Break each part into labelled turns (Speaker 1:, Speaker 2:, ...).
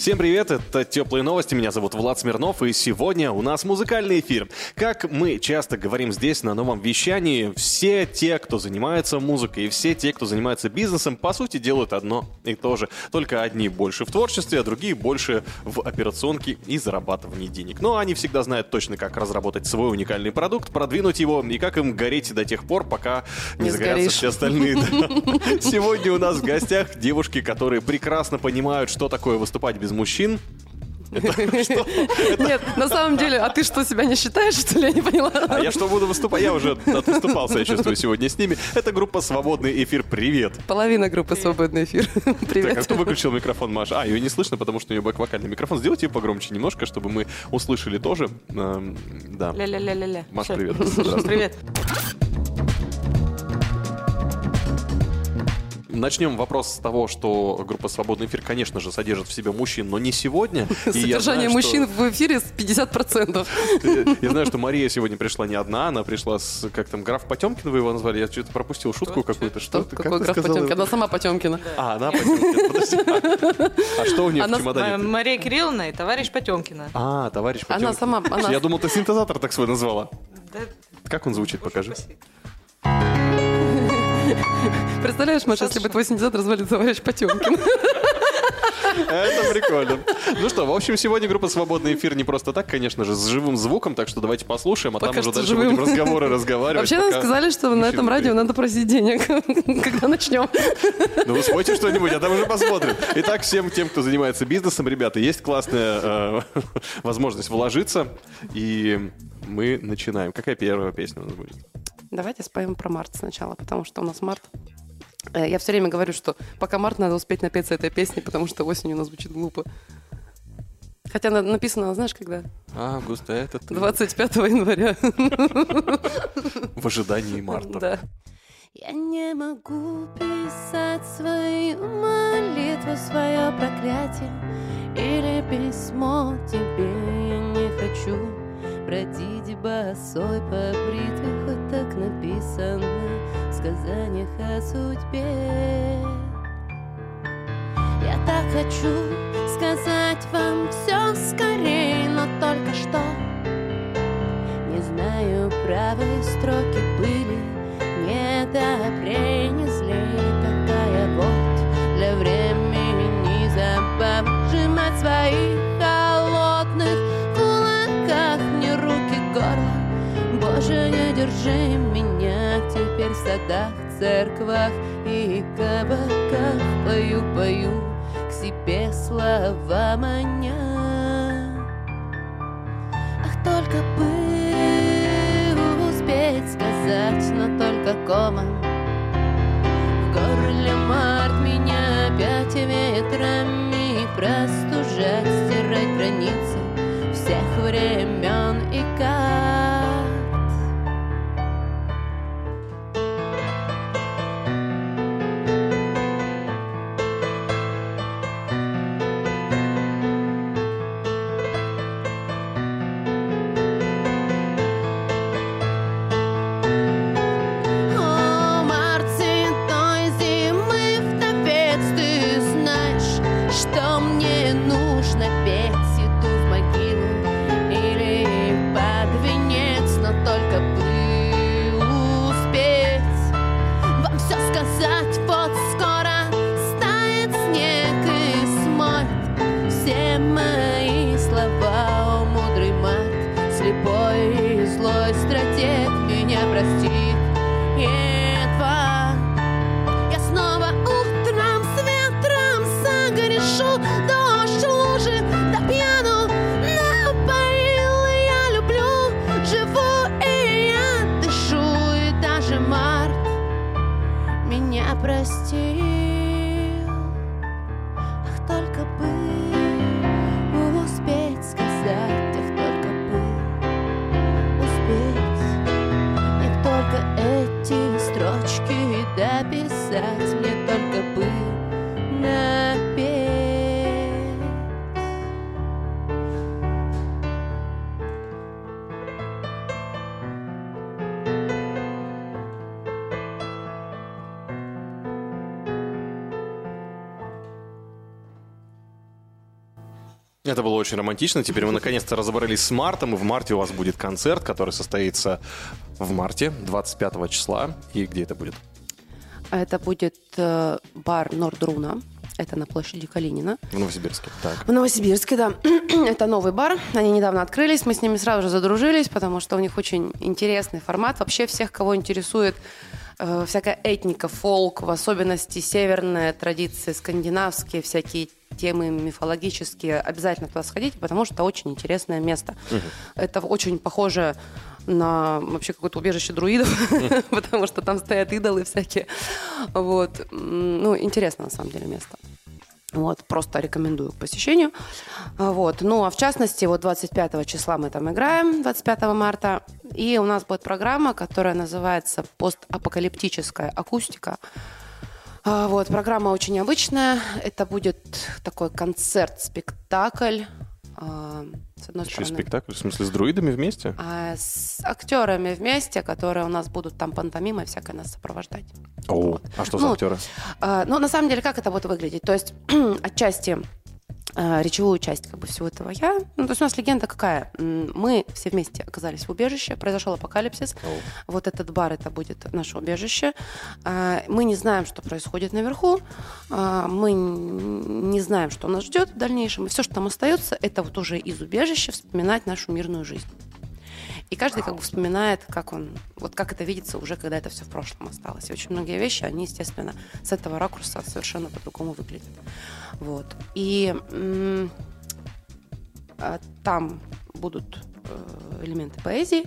Speaker 1: Всем привет, это Теплые новости, меня зовут Влад Смирнов, и сегодня у нас музыкальный эфир. Как мы часто говорим здесь на новом вещании, все те, кто занимается музыкой, и все те, кто занимается бизнесом, по сути делают одно и то же. Только одни больше в творчестве, а другие больше в операционке и зарабатывании денег. Но они всегда знают точно, как разработать свой уникальный продукт, продвинуть его и как им гореть до тех пор, пока не,
Speaker 2: Не
Speaker 1: загорятся
Speaker 2: сгоришь.
Speaker 1: все остальные. Сегодня у нас в гостях девушки, которые прекрасно понимают, что такое выступать без мужчин.
Speaker 2: Нет, на самом деле, а ты что, себя не считаешь, что ли? Я не поняла.
Speaker 1: А я что буду выступать? Я уже отвыступался, я чувствую, сегодня с ними. Это группа «Свободный эфир». Привет.
Speaker 2: Половина группы «Свободный эфир».
Speaker 1: Так, а
Speaker 2: Привет.
Speaker 1: кто выключил микрофон, Маша? А, ее не слышно, потому что у нее бэк-вокальный микрофон. Сделайте ее погромче немножко, чтобы мы услышали тоже. Эм, Да.
Speaker 3: Ля-ля-ля-ля-ля.
Speaker 1: Маш,
Speaker 3: Всё.
Speaker 1: привет.
Speaker 3: Привет.
Speaker 1: Начнем вопрос с того, что группа «Свободный эфир», конечно же, содержит в себе мужчин, но не сегодня.
Speaker 2: Содержание
Speaker 1: знаю, что-
Speaker 2: мужчин в эфире с 50%.
Speaker 1: Я знаю, что Мария сегодня пришла не одна, она пришла с, как там, граф Потемкин вы его назвали? Я что-то пропустил шутку какую-то. Что
Speaker 2: Какой граф
Speaker 1: сказала?
Speaker 2: Потемкин? Она сама Потемкина.
Speaker 1: А, она Потемкин. Подожди. А, что у нее в чемодане?
Speaker 3: Мария Кирилловна и товарищ Потемкина.
Speaker 1: А, товарищ Потемкин.
Speaker 2: Она сама-
Speaker 1: Я думал, ты синтезатор так свой назвала.
Speaker 3: Да,
Speaker 1: Как он звучит, покажи.
Speaker 2: Представляешь, Маша, если бы твой синтезатор звали товарищ Потемкин?
Speaker 1: Это прикольно. Ну что, в общем, сегодня группа «Свободный эфир» не просто так, конечно же, с живым звуком, так что давайте послушаем, а там
Speaker 2: Пока
Speaker 1: уже
Speaker 2: что
Speaker 1: дальше
Speaker 2: живым.
Speaker 1: будем разговоры разговаривать.
Speaker 2: Вообще нам сказали, что на этом радио надо просить денег, когда начнем.
Speaker 1: Ну вы спойте что-нибудь, а там уже посмотрим. Итак, всем тем, кто занимается бизнесом, ребята, есть классная э, возможность вложиться, и мы начинаем. Какая первая песня у нас будет?
Speaker 2: Давайте споем про март сначала, потому что у нас март. Э, Я все время говорю, что пока март надо успеть напеться этой песни, потому что осенью у нас звучит глупо. Хотя на- написано, знаешь, когда?
Speaker 1: Август, а это ты.
Speaker 2: 25 января.
Speaker 1: в ожидании марта.
Speaker 2: Да.
Speaker 4: Я не могу писать свою молитву, свое проклятие Или письмо тебе я не хочу Бродить босой по бритве, хоть так написано В сказаниях о судьбе. Я так хочу сказать вам все скорее, но только что. Не знаю, правые строки были не добрей, не злей Такая вот для времени забава Сжимать в своих холодных кулаках Мне руки горло Боже, не держи меня Теперь в садах, церквах и кабаках. Пою, пою к себе слова маня Ах, только бы успеть сказать, но только комом. В горле март меня опять ветрами Простужать, стирать границы всех времен и карт
Speaker 1: очень романтично. Теперь мы наконец-то разобрались с мартом, и в марте у вас будет концерт, который состоится в марте, 25 числа. И где это будет?
Speaker 2: Это будет э, бар Нордруна. Это на площади Калинина.
Speaker 1: В Новосибирске. Так.
Speaker 2: В Новосибирске, да. Это новый бар. Они недавно открылись. Мы с ними сразу же задружились, потому что у них очень интересный формат. Вообще всех, кого интересует э, всякая этника, фолк, в особенности северные традиции, скандинавские всякие темы мифологические, обязательно туда сходите, потому что это очень интересное место. Это очень похоже на вообще какое-то убежище друидов, потому что там стоят идолы всякие. Вот. Ну, интересно на самом деле место. Вот, просто рекомендую к посещению. Вот. Ну, а в частности, вот 25 числа мы там играем, 25 марта, и у нас будет программа, которая называется «Постапокалиптическая акустика». А, Вот, программа очень необычная. Это будет такой концерт-спектакль. А, С одной
Speaker 1: Еще
Speaker 2: стороны,
Speaker 1: спектакль, в смысле, с друидами вместе?
Speaker 2: а, с актерами вместе, которые у нас будут там пантомимой всякой нас сопровождать.
Speaker 1: О, а что за
Speaker 2: Ну,
Speaker 1: актеры?
Speaker 2: А, Ну, на самом деле, как это будет выглядеть? То есть, отчасти речевую часть как бы всего этого я. Ну, то есть у нас легенда какая? Мы все вместе оказались в убежище, произошел апокалипсис. Вот этот бар, это будет наше убежище. А, Мы не знаем, что происходит наверху. А, Мы не знаем, что нас ждет в дальнейшем. И все, что там остается, это вот уже из убежища вспоминать нашу мирную жизнь. И каждый как бы вспоминает, как он, вот как это видится уже, когда это все в прошлом осталось. И очень многие вещи, они, естественно, с этого ракурса совершенно по-другому выглядят. Вот. И а, там будут э, элементы поэзии,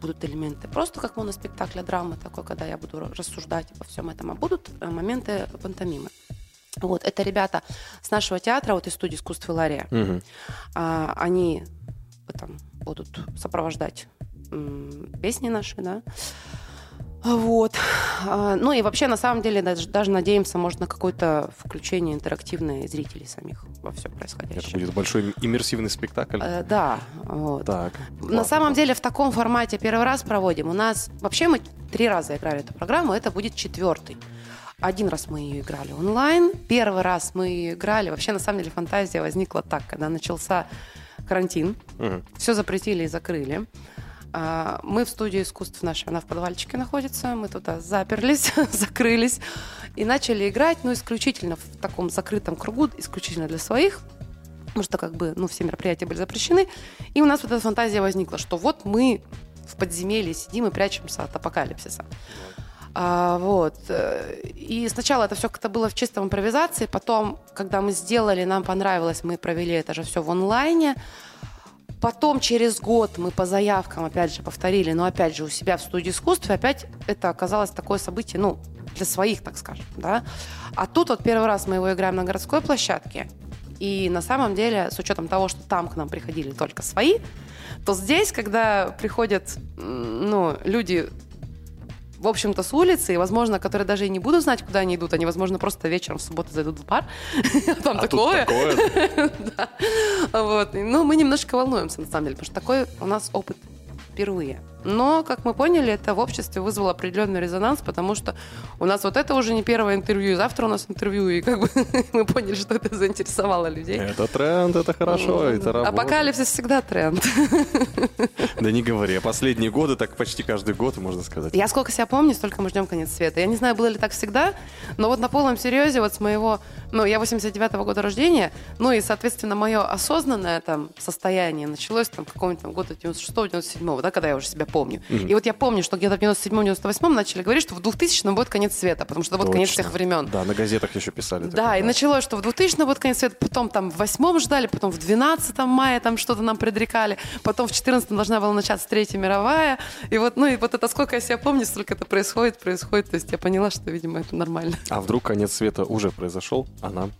Speaker 2: будут элементы просто как моноспектакля, драмы такой, когда я буду ра- рассуждать обо всем этом, а будут э, моменты пантомимы. Вот, это ребята с нашего театра, вот из студии искусств Лария.
Speaker 1: Мгм.
Speaker 2: А, они там будут сопровождать м, песни наши, да. А, Вот. А, Ну и вообще, на самом деле, даже, даже надеемся, может, на какое-то включение интерактивное зрителей самих во все
Speaker 1: Это
Speaker 2: происходящее.
Speaker 1: будет большой иммерсивный спектакль.
Speaker 2: Э, Да, вот.
Speaker 1: Так.
Speaker 2: На
Speaker 1: классно.
Speaker 2: самом деле в таком формате первый раз проводим. У нас вообще мы три раза играли эту программу, это будет четвертый. Один раз мы ее играли онлайн, первый раз мы ее играли. Вообще, на самом деле, фантазия возникла так, когда начался карантин,
Speaker 1: Мгм.
Speaker 2: все запретили и закрыли. А, Мы в студии искусств нашей, она в подвальчике находится, мы туда заперлись, закрылись и начали играть, ну, исключительно в таком закрытом кругу, исключительно для своих, потому что как бы, ну, все мероприятия были запрещены. И у нас вот эта фантазия возникла, что вот мы в подземелье сидим и прячемся от апокалипсиса. А, вот. э, И сначала это все как-то было в чистом импровизации, потом, когда мы сделали, нам понравилось, мы провели это же все в онлайне. Потом через год мы по заявкам, опять же, повторили, но опять же у себя в студии искусств, и опять это оказалось такое событие, ну, для своих, так скажем, да. А тут вот первый раз мы его играем на городской площадке, и на самом деле, с учетом того, что там к нам приходили только свои, то здесь, когда приходят, ну, люди в общем-то, с улицы, и, возможно, которые даже и не будут знать, куда они идут, они, возможно, просто вечером в субботу зайдут в бар, там
Speaker 1: А
Speaker 2: такое. Вот. Ну, мы немножко волнуемся, на самом деле, потому что такой у нас опыт впервые. Но, как мы поняли, это в обществе вызвало определенный резонанс, потому что у нас вот это уже не первое интервью, и завтра у нас интервью, и как бы мы поняли, что это заинтересовало людей.
Speaker 1: Это тренд, это хорошо, это работает.
Speaker 2: Апокалипсис всегда тренд.
Speaker 1: Да не говори, а последние годы так почти каждый год, можно сказать.
Speaker 2: Я сколько себя помню, столько мы ждем конец света. Я не знаю, было ли так всегда, но вот на полном серьезе вот с моего... Ну, я 89-го года рождения, ну и, соответственно, мое осознанное там состояние началось там какого-нибудь там года 96-97, да, когда я уже себя помню. И вот я помню, что где-то в 97-98 начали говорить, что в 2000 будет конец света, потому что это будет конец всех времен.
Speaker 1: Да, на газетах еще писали.
Speaker 2: Да,
Speaker 1: такое,
Speaker 2: и началось, что в 2000 будет конец света, потом там в 8 ждали, потом в 12 мая там что-то нам предрекали, потом в 14 должна была начаться Третья мировая. И вот, ну и вот это сколько я себя помню, столько это происходит, происходит. То есть я поняла, что, видимо, это нормально.
Speaker 1: А вдруг конец света уже произошел, а нам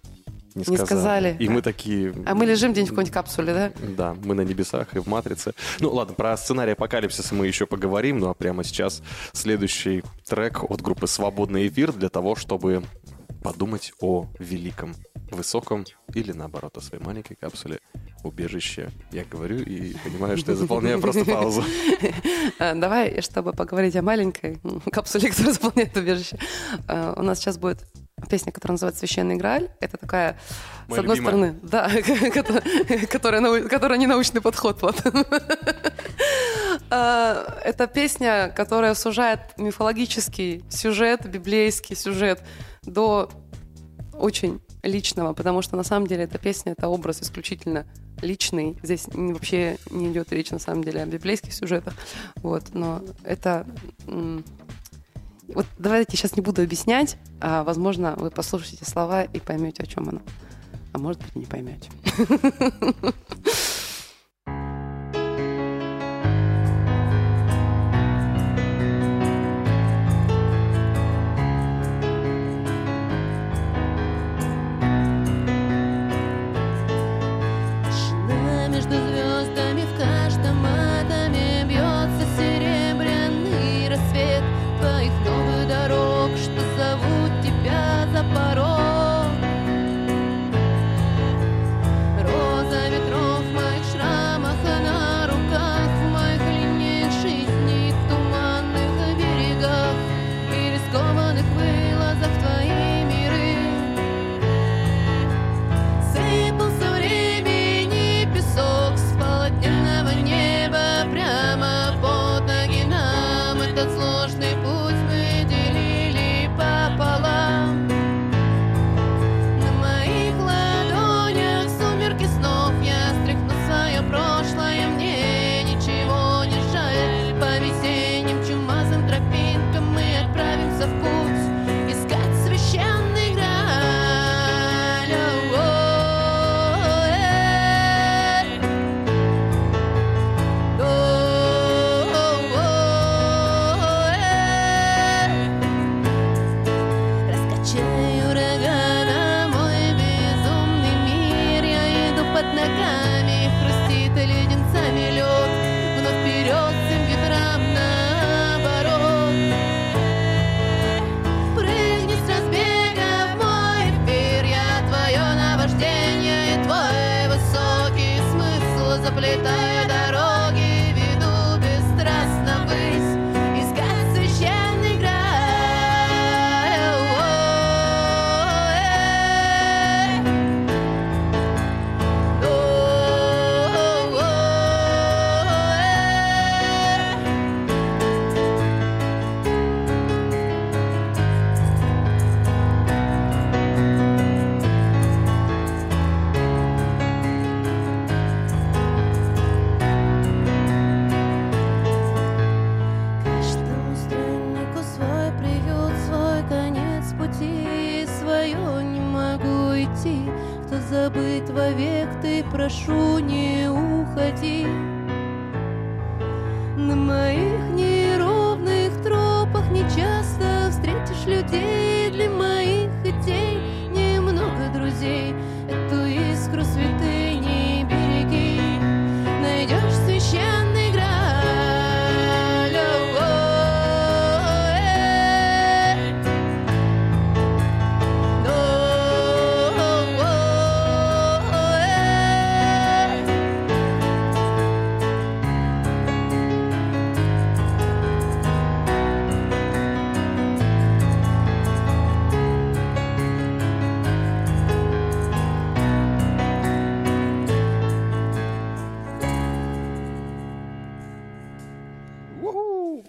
Speaker 1: не
Speaker 2: Не
Speaker 1: сказали.
Speaker 2: сказали.
Speaker 1: И мы такие...
Speaker 2: А мы лежим где-нибудь в какой-нибудь капсуле, да?
Speaker 1: Да, мы на небесах и в «Матрице». Ну ладно, про сценарий апокалипсиса мы еще поговорим, ну а прямо сейчас следующий трек от группы «Свободный эфир» для того, чтобы подумать о великом, высоком или наоборот о своей маленькой капсуле убежище. Я говорю и понимаю, что я заполняю просто паузу.
Speaker 2: А, Давай, чтобы поговорить о маленькой капсуле, которая заполняет убежище. а, У нас сейчас будет
Speaker 4: песня, которая называется «Священный Грааль». Это такая, с одной
Speaker 1: любимая.
Speaker 4: стороны, да, кото- которая, не научный подход. А, Это песня, которая сужает мифологический сюжет, библейский сюжет до очень личного, потому что на самом деле эта песня это образ исключительно личный. Здесь вообще не идет речь на самом деле о библейских сюжетах. Вот, но это вот давайте сейчас не буду объяснять, а возможно вы послушаете слова и поймете, о чем она. А может быть, не поймете.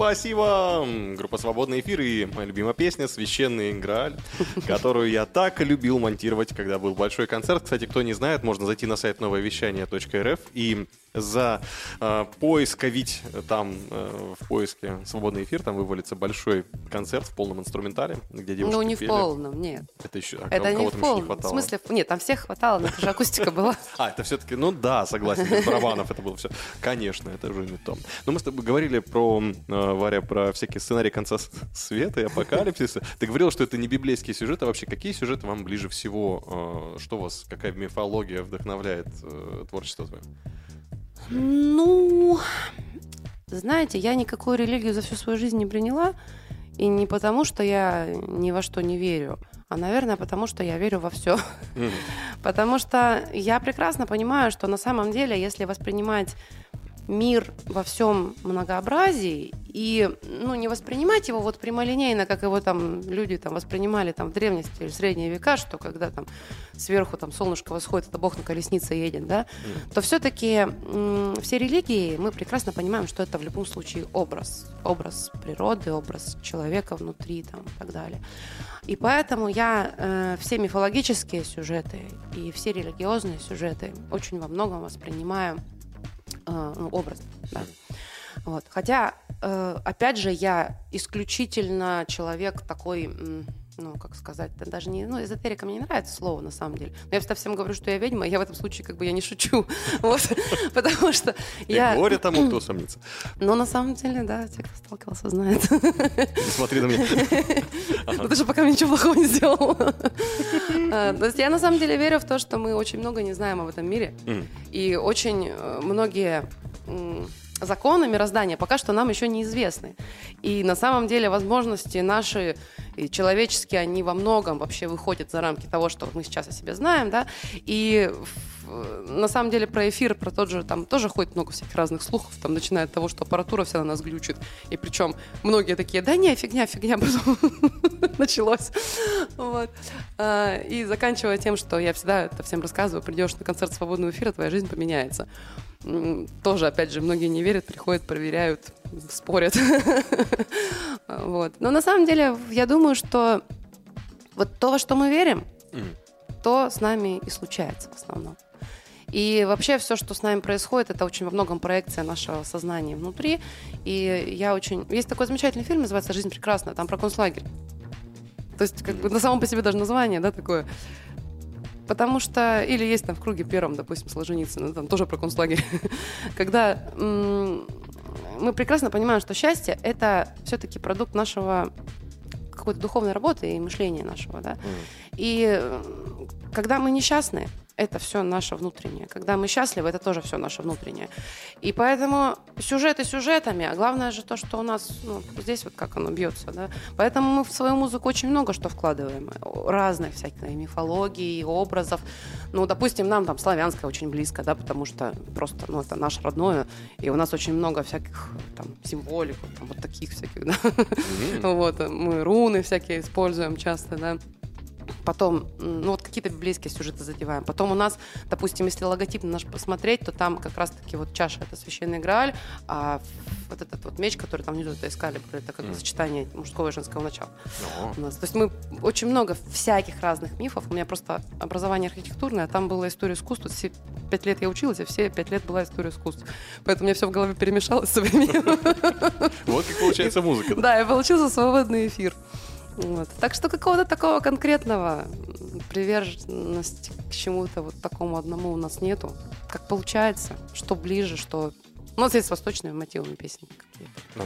Speaker 1: Спасибо! Группа «Свободный эфир» и моя любимая песня «Священный Грааль», которую я так любил монтировать, когда был большой концерт. Кстати, кто не знает, можно зайти на сайт нововещание.рф и за э, поисковить там э, в поиске «Свободный эфир» там вывалится большой концерт в полном инструментале, где девушки
Speaker 4: Ну, не в
Speaker 1: пели.
Speaker 4: полном, нет.
Speaker 1: Это еще, а
Speaker 4: Это не в
Speaker 1: еще не
Speaker 4: полном. В смысле, нет, там всех хватало, но это же акустика была.
Speaker 1: А, это все-таки, ну да, согласен, барабанов это было все. Конечно, это уже не то. Но мы с тобой говорили про, э, Варя, про всякие сценарии конца света и апокалипсиса. Ты говорил, что это не библейские сюжеты. А вообще, какие сюжеты вам ближе всего? э, Что вас, какая мифология вдохновляет э, творчество твое?
Speaker 4: Ну, знаете, я никакую религию за всю свою жизнь не приняла. И не потому, что я ни во что не верю, а, наверное, потому что я верю во все. Потому что я прекрасно понимаю, что на самом деле, если воспринимать
Speaker 2: мир во всем многообразии и ну, не воспринимать его вот прямолинейно, как его там люди там воспринимали там в древности или в средние века, что когда там сверху там солнышко восходит, это Бог на колеснице едет, да, то все-таки все религии мы прекрасно понимаем, что это в любом случае образ, образ природы, образ человека внутри там и так далее. И поэтому я э, все мифологические сюжеты и все религиозные сюжеты очень во многом воспринимаю ну, образно. Да. Вот. Хотя, э, опять же, я исключительно человек такой, ну, как сказать, это даже не, ну, эзотерика мне не нравится слово, на самом деле. Но я всегда всем говорю, что я ведьма, и я в этом случае как бы я не шучу. Вот. Потому что я...
Speaker 1: горе тому, кто сомнится.
Speaker 2: Но на самом деле, да, те, кто сталкивался, знают.
Speaker 1: Смотри на меня.
Speaker 2: Ты же пока ничего плохого не сделал. А, То есть я на самом деле верю в то, что мы очень много не знаем об этом мире. И очень э, многие законы мироздания пока что нам еще неизвестны. И на самом деле возможности наши человеческие, они во многом вообще выходят за рамки того, что мы сейчас о себе знаем, да. И на самом деле про эфир, про тот же, там тоже ходит много всяких разных слухов, там, начиная от того, что аппаратура вся на нас глючит, и причем многие такие, да не, фигня, фигня, потом началось. Вот. А, И заканчивая тем, что я всегда это всем рассказываю, придешь на концерт свободного эфира, твоя жизнь поменяется. Тоже, опять же, многие не верят, приходят, проверяют, спорят. Вот. Но на самом деле, я думаю, что вот то, во что мы верим, то с нами и случается в основном. И вообще все, что с нами происходит, это очень во многом проекция нашего сознания внутри. И я очень... Есть такой замечательный фильм, называется «Жизнь прекрасна», там про концлагерь. То есть как бы на самом по себе даже название, да, такое. Потому что... Или есть там в круге первом, допустим, Солженицына, там тоже про концлагерь. Когда м, мы прекрасно понимаем, что счастье — это все-таки продукт нашего какой-то духовной работы и мышления нашего, да. И э, когда мы несчастны, это все наше внутреннее. Когда мы счастливы, это тоже все наше внутреннее. И поэтому сюжеты сюжетами, а главное же то, что у нас ну, здесь вот как оно бьется, да. Поэтому мы в свою музыку очень много что вкладываем. Разных всяких и мифологий, и образов. Ну, допустим, нам там славянское очень близко, да, потому что просто, ну, это наше родное, и у нас очень много всяких там символик, там, вот таких всяких, да. Вот, мы руны всякие используем часто, да. Потом, ну вот какие-то библейские сюжеты задеваем. Потом у нас, допустим, если логотип наш посмотреть, то там как раз-таки вот чаша это священный Грааль, а вот этот вот меч, который там внизу, это эскалибр, это как
Speaker 1: Мгм.
Speaker 2: сочетание мужского и женского начала у нас. То есть мы очень много всяких разных мифов. У меня просто образование архитектурное, а там была история искусства. Все пять лет я училась, а все пять лет была история искусства. Поэтому у меня все в голове перемешалось со временем.
Speaker 1: Вот как получается музыка. Да,
Speaker 2: и получился свободный эфир. Вот. Так что какого-то такого конкретного приверженности к чему-то вот такому одному у нас нету. Как получается, что ближе, что... У нас есть восточные мотивы песни какие-то.
Speaker 1: Ну,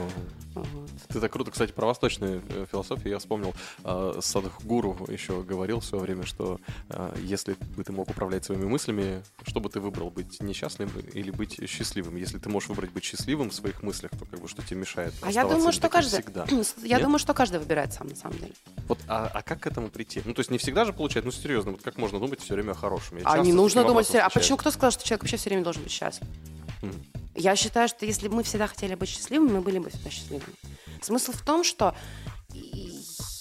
Speaker 2: Вот.
Speaker 1: Ты так круто, кстати, про восточную э, философию. Я вспомнил, э, Садхгуру еще говорил в свое время, что э, если бы ты мог управлять своими мыслями, что бы ты выбрал, быть несчастным или быть счастливым? Если ты можешь выбрать быть счастливым в своих мыслях, то как бы что тебе мешает
Speaker 2: А я думаю, что каждый...
Speaker 1: всегда?
Speaker 2: Я
Speaker 1: Нет?
Speaker 2: думаю, что каждый выбирает сам, на самом деле.
Speaker 1: Вот, а, а как к этому прийти? Ну, то есть не всегда же получается, ну, серьезно, вот как можно думать все время о хорошем? Я
Speaker 2: А не
Speaker 1: с
Speaker 2: нужно думать...
Speaker 1: вопросом
Speaker 2: А почему кто сказал, что человек вообще все время должен быть счастлив?
Speaker 1: Мгм.
Speaker 2: Я считаю, что если бы мы всегда хотели быть счастливыми, мы были бы всегда счастливыми. Смысл в том, что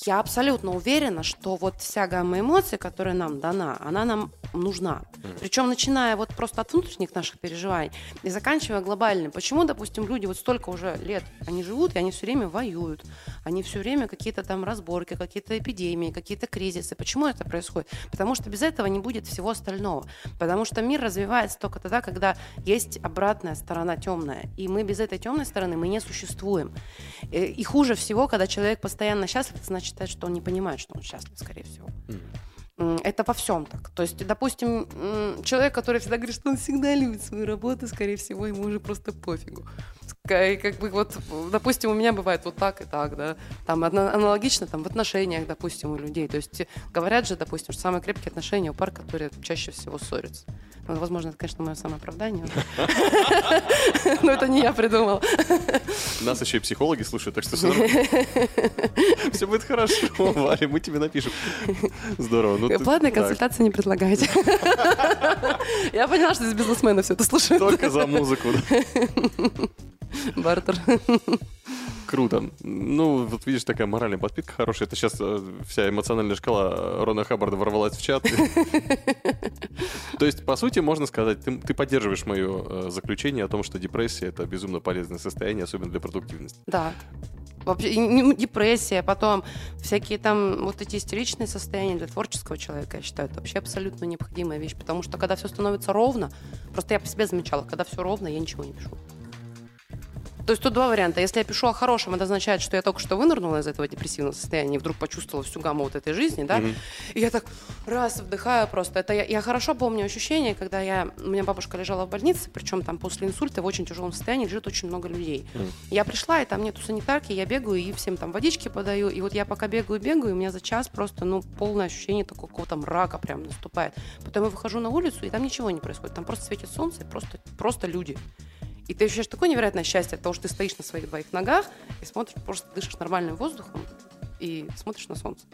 Speaker 2: я абсолютно уверена, что вот вся гамма эмоций, которая нам дана, она нам нужна. Причем начиная вот просто от внутренних наших переживаний и заканчивая глобальным. Почему, допустим, люди вот столько уже лет, они живут, и они все время воюют, они все время какие-то там разборки, какие-то эпидемии, какие-то кризисы. Почему это происходит? Потому что без этого не будет всего остального. Потому что мир развивается только тогда, когда есть обратная сторона темная. И мы без этой темной стороны мы не существуем. Э, И хуже всего, когда человек постоянно счастлив, это значит, что он не понимает, что он счастлив, скорее всего. Это во всем так. То есть, допустим, человек, который всегда говорит, что он всегда любит свою работу, скорее всего, ему уже просто пофигу. И Как бы вот, допустим, у меня бывает вот так и так, да. Там аналогично там в отношениях, допустим, у людей. То есть говорят же, допустим, что самые крепкие отношения у пар, которые чаще всего ссорятся. Ну, Возможно, это, конечно, мое самооправдание. Но это не я придумала.
Speaker 1: Нас еще и психологи слушают, так что все Все будет хорошо, Варя, мы тебе напишем. Здорово. Ну,
Speaker 2: Платные консультации не предлагайте. Я поняла, что здесь бизнесмены все это слушают.
Speaker 1: Только за музыку. да.
Speaker 2: Бартер.
Speaker 1: Круто. Ну, вот видишь, такая моральная подпитка хорошая. Это сейчас вся эмоциональная шкала Рона Хаббарда ворвалась в чат. То есть, по сути, можно сказать, ты, поддерживаешь мое заключение о том, что депрессия — это безумно полезное состояние, особенно для продуктивности.
Speaker 2: Да. Вообще, ну, депрессия, потом всякие там вот эти истеричные состояния для творческого человека, я считаю, это вообще абсолютно необходимая вещь, потому что когда все становится ровно, просто я по себе замечала, когда все ровно, я ничего не пишу. То есть тут два варианта. Если я пишу о хорошем, это означает, что я только что вынырнула из этого депрессивного состояния и вдруг почувствовала всю гамму вот этой жизни, да, и я так раз вдыхаю просто. Это я, я хорошо помню ощущение, когда я, у меня бабушка лежала в больнице, причем там после инсульта в очень тяжелом состоянии лежит очень много людей. Я пришла, и там нету санитарки, я бегаю и всем там водички подаю, и вот я пока бегаю, бегаю, у меня за час просто, ну, полное ощущение такого какого-то мрака прям наступает. Потом я выхожу на улицу, и там ничего не происходит, там просто светит солнце, и просто, просто люди. И ты ощущаешь такое невероятное счастье от того, что ты стоишь на своих двоих ногах и смотришь, просто дышишь нормальным воздухом и смотришь на солнце.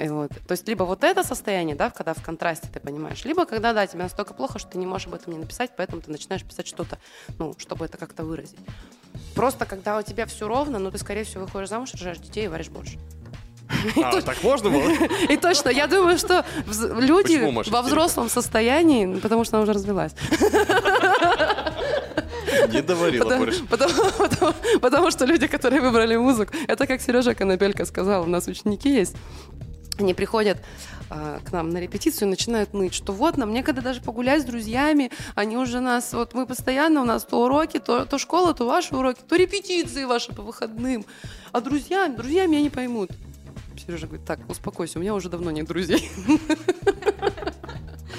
Speaker 2: И вот. То есть либо вот это состояние, да, когда в контрасте ты понимаешь, либо когда, да, тебе настолько плохо, что ты не можешь об этом не написать, поэтому ты начинаешь писать что-то, ну, чтобы это как-то выразить. Просто когда у тебя все ровно, ну, ты, скорее всего, выходишь замуж, рожаешь детей и варишь борщ.
Speaker 1: А, так можно было?
Speaker 2: И точно, я думаю, что люди
Speaker 1: Почему, Маша,
Speaker 2: во взрослом состоянии, потому что она уже развелась,
Speaker 1: Не доварила,
Speaker 2: Потому,
Speaker 1: Борис.
Speaker 2: потому- что люди, которые выбрали музыку, это как Сережа Конопелько сказал, у нас ученики есть, они приходят а, к нам на репетицию и начинают ныть, что вот нам некогда даже погулять с друзьями, они уже нас, вот мы постоянно, у нас то уроки, то, то школа, то ваши уроки, то репетиции ваши по выходным, а друзья, друзья меня не поймут. Сережа говорит, так, успокойся, у меня уже давно нет друзей.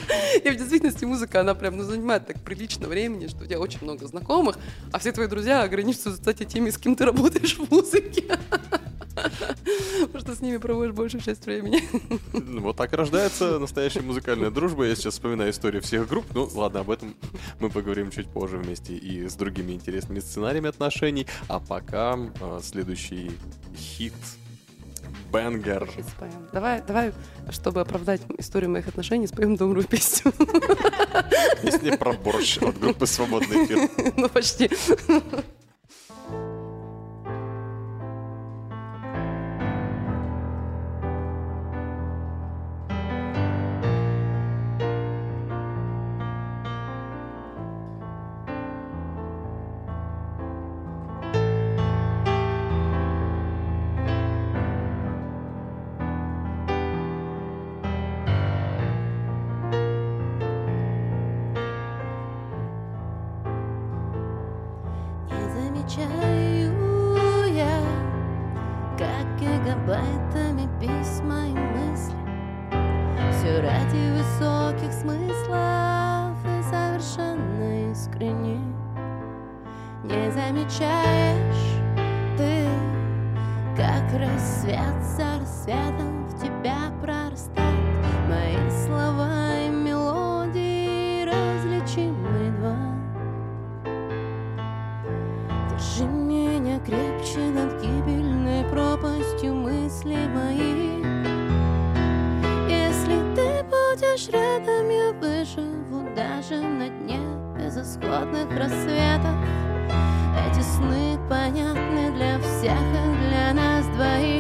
Speaker 2: И в действительности музыка, она прям ну, занимает так прилично времени, что у тебя очень много знакомых, а все твои друзья ограничиваются, кстати, теми, с кем ты работаешь в музыке. Потому что с ними проводишь большую часть времени.
Speaker 1: Ну, Вот так рождается настоящая музыкальная дружба. Я сейчас вспоминаю историю всех групп. Ну, ладно, об этом мы поговорим чуть позже вместе и с другими интересными сценариями отношений. А пока а, следующий хит Бенгер.
Speaker 2: Давай, давай, чтобы оправдать историю моих отношений, споем добрую песню.
Speaker 1: Песня про борщ от группы «Свободный эфир».
Speaker 2: Ну, почти.
Speaker 4: Не замечаешь ты, как рассвет за рассветом в тебя прорастает. Мои слова и мелодии различимы едва Держи меня крепче над гибельной пропастью мыслей моих. Если ты будешь рядом, я выживу даже на дне безысходных рассветов сны понятны для всех и для нас двоих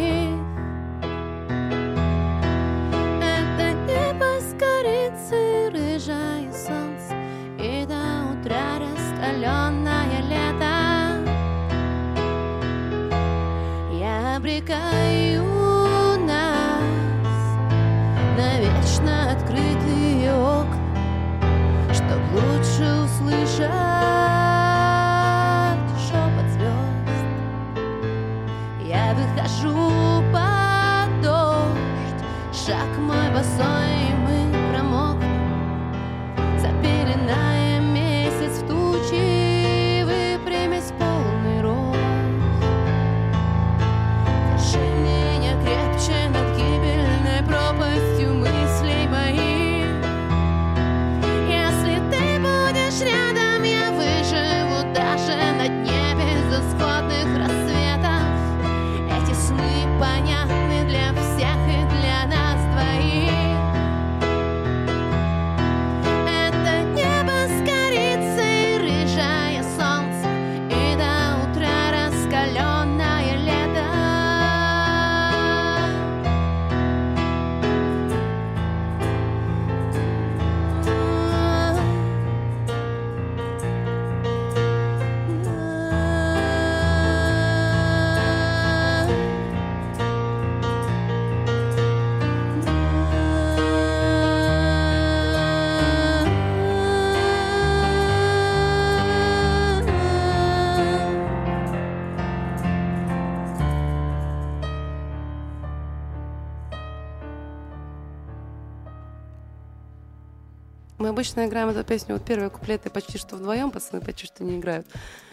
Speaker 4: Мы
Speaker 2: обычно играем эту песню, вот первые куплеты почти что вдвоем, пацаны почти что не играют.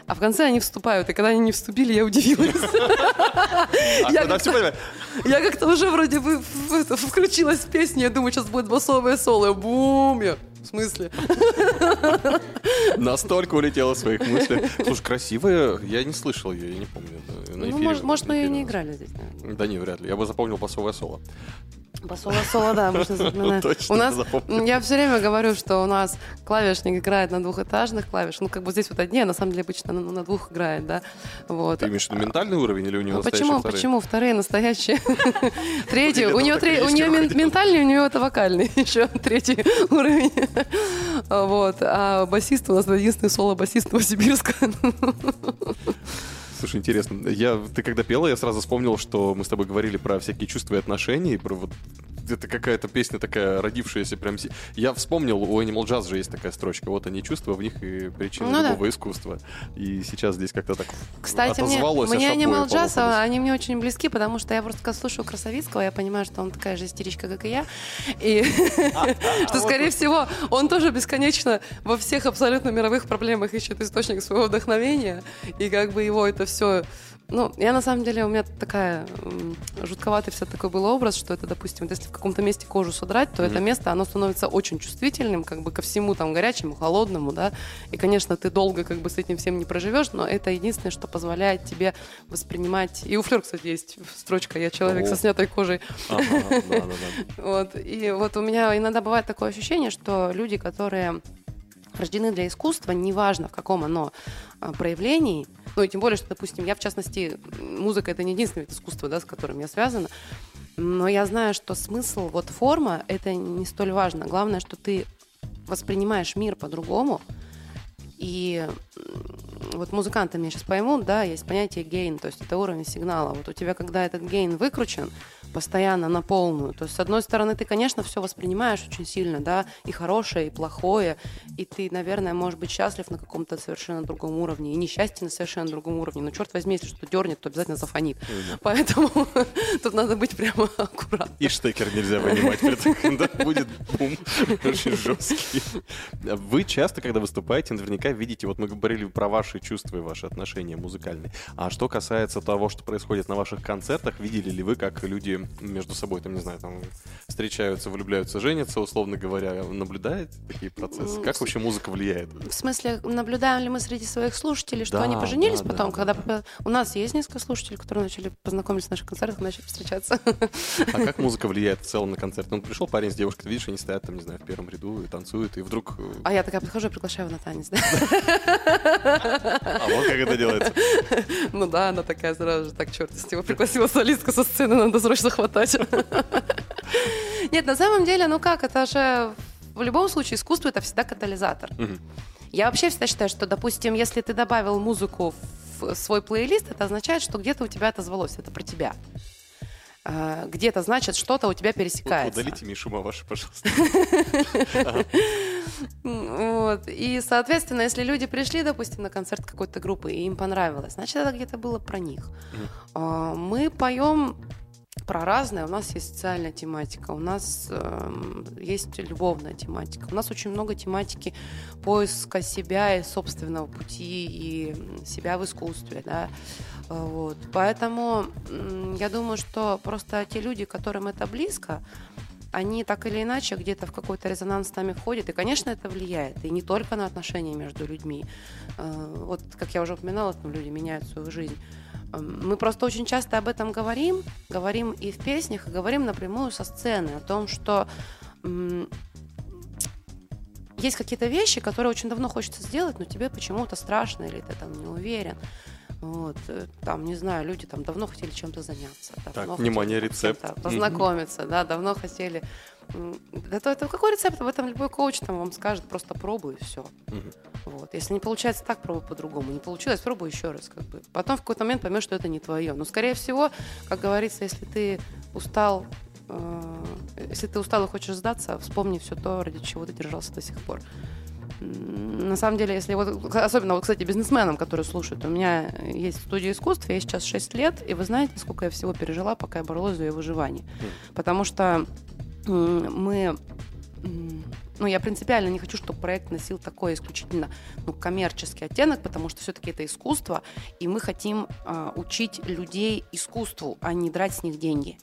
Speaker 2: А в конце они вступают, и когда они не вступили, я удивилась.
Speaker 1: А
Speaker 2: Я как-то- уже вроде бы включилась в песню, я думаю, сейчас будет басовое соло. Бум! Я, в смысле?
Speaker 1: настолько улетела в своих мыслях. Слушай, красивая, я не слышал ее, я не помню. На
Speaker 2: Ну,
Speaker 1: эфире
Speaker 2: может, может, мы ее не играли здесь, наверное.
Speaker 1: Да не, вряд ли. Я бы запомнил басовое соло.
Speaker 2: Басовое соло, да, можно запоминать.
Speaker 1: Точно
Speaker 2: У нас,
Speaker 1: запомнил.
Speaker 2: я все время говорю, что у нас клавишник играет на двухэтажных клавишах. Ну, как бы здесь вот одни, а на самом деле обычно на, на двух играет, да. Вот.
Speaker 1: Ты имеешь в виду ментальный уровень или у него
Speaker 2: Ну,
Speaker 1: настоящие
Speaker 2: почему,
Speaker 1: вторые?
Speaker 2: почему вторые настоящие? Третий, у нее, ментальный, у нее это вокальный, еще третий уровень. Вот. А басист у нас единственный соло-басист Новосибирска.
Speaker 1: Слушай, интересно. Я, ты когда пела, я сразу вспомнил, что мы с тобой говорили про всякие чувства и отношения, и про вот это какая-то песня такая, родившаяся прям... Я вспомнил, у Animal Jazz же есть такая строчка, вот они чувства, в них и причина
Speaker 2: Ну да.
Speaker 1: любого искусства. И сейчас здесь как-то так
Speaker 2: Кстати, мне,
Speaker 1: отозвалось,
Speaker 2: мне
Speaker 1: обои
Speaker 2: Animal Jazz,
Speaker 1: полопались.
Speaker 2: они мне очень близки, потому что я просто когда слушаю Красовицкого, я понимаю, что он такая же истеричка, как и я. И что, скорее всего, он тоже бесконечно во всех абсолютно мировых проблемах ищет источник своего вдохновения. И как бы его это все... Ну, я на самом деле, у меня такая жутковатый все такой был образ, что это, допустим, вот если в каком-то месте кожу содрать, то это место, оно становится очень чувствительным, как бы ко всему там горячему, холодному, да, и, конечно, ты долго как бы с этим всем не проживешь, но это единственное, что позволяет тебе воспринимать... И у Флёр, кстати, есть строчка «Я человек
Speaker 1: О.
Speaker 2: со снятой кожей». Вот. И вот у меня иногда бывает такое ощущение, что люди, которые рождены для искусства, неважно в каком оно а, проявлении, ну и тем более, что, допустим, я в частности, музыка это не единственный вид искусства, да, с которым я связана, но я знаю, что смысл, вот форма, это не столь важно. Главное, что ты воспринимаешь мир по-другому, и вот музыканты меня сейчас поймут, да, есть понятие гейн, то есть это уровень сигнала. Вот у тебя, когда этот гейн выкручен постоянно на полную, то есть с одной стороны ты, конечно, все воспринимаешь очень сильно, да, и хорошее, и плохое, и ты, наверное, можешь быть счастлив на каком-то совершенно другом уровне, и несчастье на совершенно другом уровне. Но черт возьми, если что дернет, то обязательно зафонит. Поэтому тут надо быть прямо аккуратным.
Speaker 1: И штекер нельзя вынимать, при этом, да, будет бум очень жесткий. Вы часто, когда выступаете, наверняка видите, вот мы говорили про ваши чувства и ваши отношения музыкальные. А что касается того, что происходит на ваших концертах, видели ли вы, как люди между собой, там, не знаю, там, встречаются, влюбляются, женятся, условно говоря, наблюдают такие процессы? Как вообще музыка влияет?
Speaker 2: В смысле, наблюдаем ли мы среди своих слушателей, что
Speaker 1: Да,
Speaker 2: они поженились
Speaker 1: да,
Speaker 2: потом,
Speaker 1: да,
Speaker 2: когда
Speaker 1: да,
Speaker 2: у нас есть несколько слушателей, которые начали познакомиться на наших концертах, начали встречаться.
Speaker 1: А как музыка влияет в целом на концерт? Ну, пришел парень с девушкой, ты видишь, они стоят там, не знаю, в первом ряду и танцуют, и вдруг... э,
Speaker 2: А я такая подхожу и приглашаю его на танец, да?
Speaker 1: А вот как это делается.
Speaker 2: Ну да, она такая сразу же, так, черт, если его пригласила солистка со сцены, надо срочно хватать. Нет, на самом деле, ну как, это же в любом случае искусство это всегда катализатор.
Speaker 1: Мгм.
Speaker 2: Я вообще всегда считаю, что, допустим, если ты добавил музыку в свой плейлист, это означает, что где-то у тебя отозвалось, это про тебя. А, Где-то, значит, что-то у тебя пересекается.
Speaker 1: Удалите Мишу ваши, пожалуйста.
Speaker 2: Вот. И, соответственно, если люди пришли, допустим, на концерт какой-то группы, и им понравилось, значит, это где-то было про них. А, Мы поем про разное. У нас есть социальная тематика, у нас эм, есть любовная тематика. У нас очень много тематики поиска себя и собственного пути, и себя в искусстве, да. А, Вот. Поэтому я думаю, что просто те люди, которым это близко, они так или иначе где-то в какой-то резонанс с нами входят. И, конечно, это влияет. И не только на отношения между людьми. Э, Вот, как я уже упоминала, там люди меняют свою жизнь. Эм, Мы просто очень часто об этом говорим, говорим и в песнях, и говорим напрямую со сцены о том, что есть какие-то вещи, которые очень давно хочется сделать, но тебе почему-то страшно или ты там не уверен. Вот, э, там, не знаю, люди там давно хотели чем-то заняться. давно
Speaker 1: внимание,
Speaker 2: хотели
Speaker 1: рецепт.
Speaker 2: Познакомиться, да, давно хотели. Да то это какой рецепт? Об этом любой коуч там вам скажет, просто пробуй и все.
Speaker 1: Мгм.
Speaker 2: Вот. Если не получается так, пробуй по-другому. Не получилось, пробуй еще раз. Как бы. Потом в какой-то момент поймешь, что это не твое. Но, скорее всего, как говорится, если ты устал, э, если ты устал и хочешь сдаться, вспомни все то, ради чего ты держался до сих пор. На самом деле, если вот, особенно, вот, кстати, бизнесменам, которые слушают, у меня есть студия искусства, я сейчас 6 лет, и вы знаете, сколько я всего пережила, пока я боролась за ее выживание. Потому что мы ну, я принципиально не хочу, чтобы проект носил такой исключительно ну, коммерческий оттенок, потому что все-таки это искусство, и мы хотим а, учить людей искусству, а не драть с них деньги.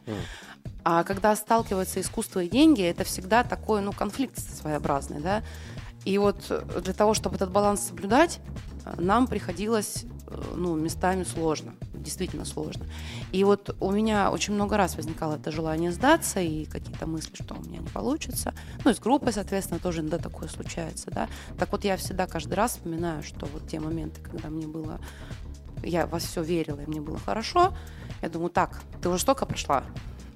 Speaker 2: А когда сталкиваются искусство и деньги, это всегда такой, ну, конфликт своеобразный, да. И вот э, для того, чтобы этот баланс соблюдать, э, нам приходилось, э, ну, местами сложно, действительно сложно. И вот у меня очень много раз возникало это желание сдаться и какие-то мысли, что у меня не получится. Ну, и с группой, соответственно, тоже иногда такое случается, да. Так вот я всегда каждый раз вспоминаю, что вот те моменты, когда мне было я во все верила, и мне было хорошо. Я думаю, так, ты уже столько прошла,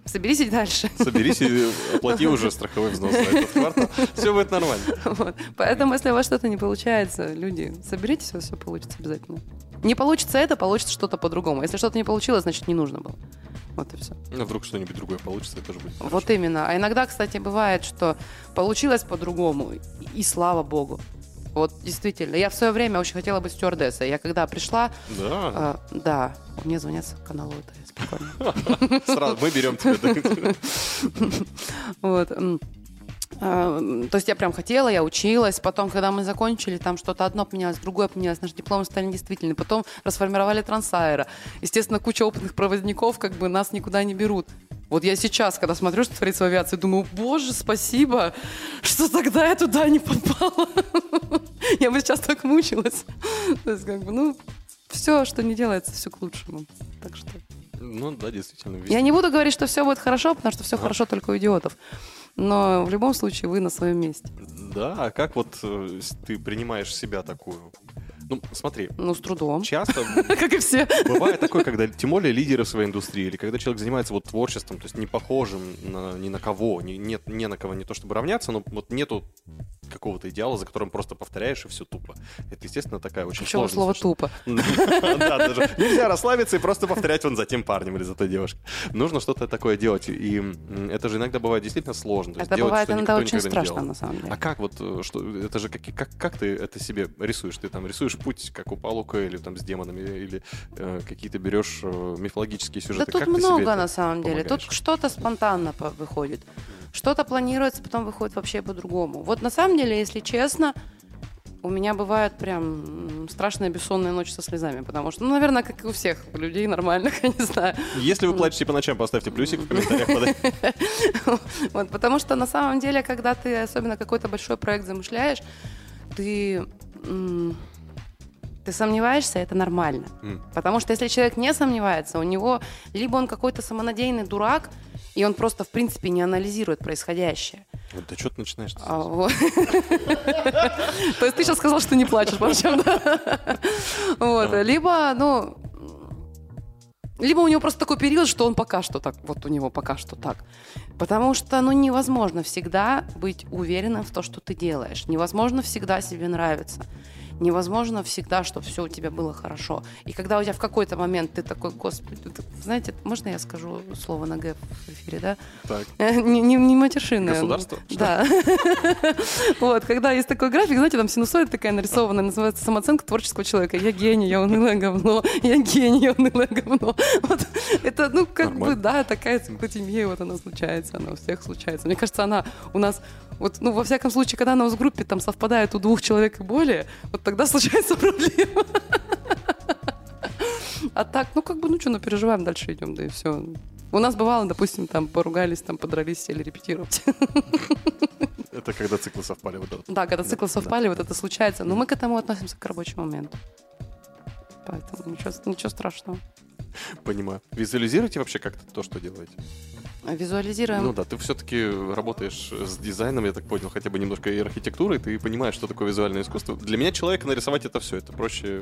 Speaker 2: соберись и дальше.
Speaker 1: Соберись и оплати уже страховой взнос на этот квартал. Все будет нормально.
Speaker 2: Вот. Поэтому, если у вас что-то не получается, люди, соберитесь, у вас все получится обязательно. Не получится это, получится что-то по-другому. Если что-то не получилось, значит, не нужно было. Вот и все.
Speaker 1: Ну, вдруг что-нибудь другое получится, это тоже будет хорошо.
Speaker 2: Вот именно. А иногда, кстати, бывает, что получилось по-другому, и, слава богу. Вот действительно. Я в свое время очень хотела быть стюардессой. Я когда пришла,
Speaker 1: Да,
Speaker 2: а, да, мне звонят с канала ОТС, прикольно.
Speaker 1: сразу мы берем тебя.
Speaker 2: Вот. А, То есть я прям хотела, я училась. Потом, когда мы закончили, там что-то одно поменялось, другое поменялось. Наши дипломы стали недействительны. Потом расформировали трансайра. Естественно, куча опытных проводников как бы нас никуда не берут. Вот я сейчас, когда смотрю, что творится в авиации, думаю, боже, спасибо, что тогда я туда не попала. Я бы сейчас так мучилась. То есть, как бы, ну, все, что не делается, все к лучшему. Так что...
Speaker 1: Ну да, действительно.
Speaker 2: Я не буду говорить, что все будет хорошо, потому что все
Speaker 1: А.
Speaker 2: хорошо только у идиотов. Но в любом случае вы на своем месте.
Speaker 1: Да, а как вот э, ты принимаешь себя такую? Ну, смотри,
Speaker 2: Ну, с трудом.
Speaker 1: часто
Speaker 2: Как и все.
Speaker 1: бывает такое, когда, тем более лидеры своей индустрии, или когда человек занимается вот творчеством, то есть не похожим на, ни на кого, ни, нет, не на кого не то чтобы равняться, но вот нету какого-то идеала, за которым просто повторяешь и все тупо. Это, естественно, такая очень
Speaker 2: Почему
Speaker 1: сложная
Speaker 2: слово тупо?
Speaker 1: Да, даже нельзя расслабиться и просто повторять вон за тем парнем или за той девушкой. Нужно что-то такое делать. И это же иногда бывает действительно сложно.
Speaker 2: Это бывает иногда очень страшно, на самом деле.
Speaker 1: А как вот, э, что, это же как, ты это себе рисуешь? Ты там рисуешь путь, как у Палука, или там с демонами, или э, какие-то берешь э, мифологические
Speaker 2: Да
Speaker 1: сюжеты?
Speaker 2: тут
Speaker 1: ты себе
Speaker 2: много на самом деле. Тут что-то спонтанно по- выходит. Что-то планируется, потом выходит вообще по-другому. Вот на самом деле, если честно, у меня бывают прям м, страшные бессонные ночи со слезами, потому что, ну, наверное, как и у всех людей нормальных, я не знаю.
Speaker 1: Если вы плачете по ночам, поставьте плюсик в комментариях.
Speaker 2: Вот, потому что на самом деле, когда ты особенно какой-то большой проект замышляешь, ты, ты сомневаешься, это нормально.
Speaker 1: М.
Speaker 2: Потому что если человек не сомневается, у него либо он какой-то самонадеянный дурак, и он просто, в принципе, не анализирует происходящее.
Speaker 1: Вот, Да что ты начинаешь?
Speaker 2: А, вот. То есть ты сейчас сказал, что не плачешь ночам, да? Вот. Либо, ну, либо у него просто такой период, что он пока что так, вот у него пока что так. Потому что, ну, невозможно всегда быть уверенным в то, что ты делаешь. Невозможно всегда себе нравиться. Невозможно всегда, чтобы все у тебя было хорошо. И когда у тебя в какой-то момент ты такой, господи, ты- знаете, можно я скажу слово на Г в эфире, да?
Speaker 1: Так.
Speaker 2: Не, не, не матершинное.
Speaker 1: Государство?
Speaker 2: Да. Вот, когда есть такой график, знаете, там синусоида такая нарисованная, называется самооценка творческого человека. Я гений, я унылое говно, я гений, я унылое говно. Вот это, ну, как бы, да, такая симпатия, вот она случается, она у всех случается. Мне кажется, она у нас, вот, ну, во всяком случае, когда она в группе там совпадает у двух человек и более, вот тогда случается проблема. А так, ну как бы, ну что, ну переживаем, дальше идем, да и все. У нас бывало, допустим, там поругались, там подрались, сели репетировать.
Speaker 1: Это когда циклы совпали. Вот, это.
Speaker 2: Да, когда циклы совпали, вот это случается. Но мы к этому относимся к рабочему моменту. Поэтому ничего, ничего страшного.
Speaker 1: Понимаю. Визуализируйте вообще как-то то, что делаете?
Speaker 2: Визуализируем.
Speaker 1: Ну да, ты все-таки работаешь с дизайном, я так понял, хотя бы немножко и архитектурой, ты понимаешь, что такое визуальное искусство. Для меня человека нарисовать это все, это проще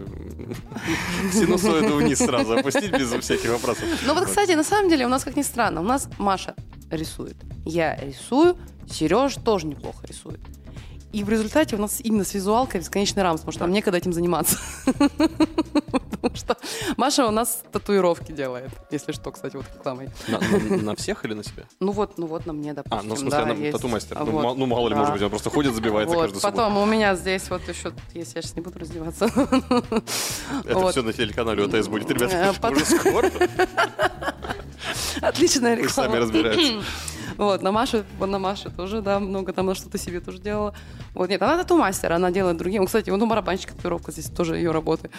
Speaker 1: синусоиду вниз сразу опустить без всяких вопросов.
Speaker 2: Ну вот, кстати, на самом деле у нас, как ни странно, у нас Маша рисует, я рисую, Сереж тоже неплохо рисует. И в результате у нас именно с визуалкой бесконечный рамс, потому что нам некогда этим заниматься. Потому что Маша у нас татуировки делает, если что, кстати, вот рекламой.
Speaker 1: На, всех или на себя?
Speaker 2: Ну вот, ну вот на мне,
Speaker 1: А,
Speaker 2: допустим.
Speaker 1: ну в смысле,
Speaker 2: есть.
Speaker 1: тату-мастер.
Speaker 2: А
Speaker 1: Ну, ну, мало ли, может быть, он просто ходит, забивается субботу.
Speaker 2: Потом у меня здесь вот еще есть, я сейчас не буду раздеваться.
Speaker 1: Это все на телеканале ОТС будет, ребята,
Speaker 2: Э,
Speaker 1: уже скоро.
Speaker 2: Отличная
Speaker 1: Пусть сами
Speaker 2: реклама.
Speaker 1: разбираются.
Speaker 2: Вот, на Маше, на Маше тоже, да, много там на что-то себе тоже делала. Вот, нет, она тату-мастер, она делает другим. Кстати, вот у барабанщика татуировка здесь тоже ее работы.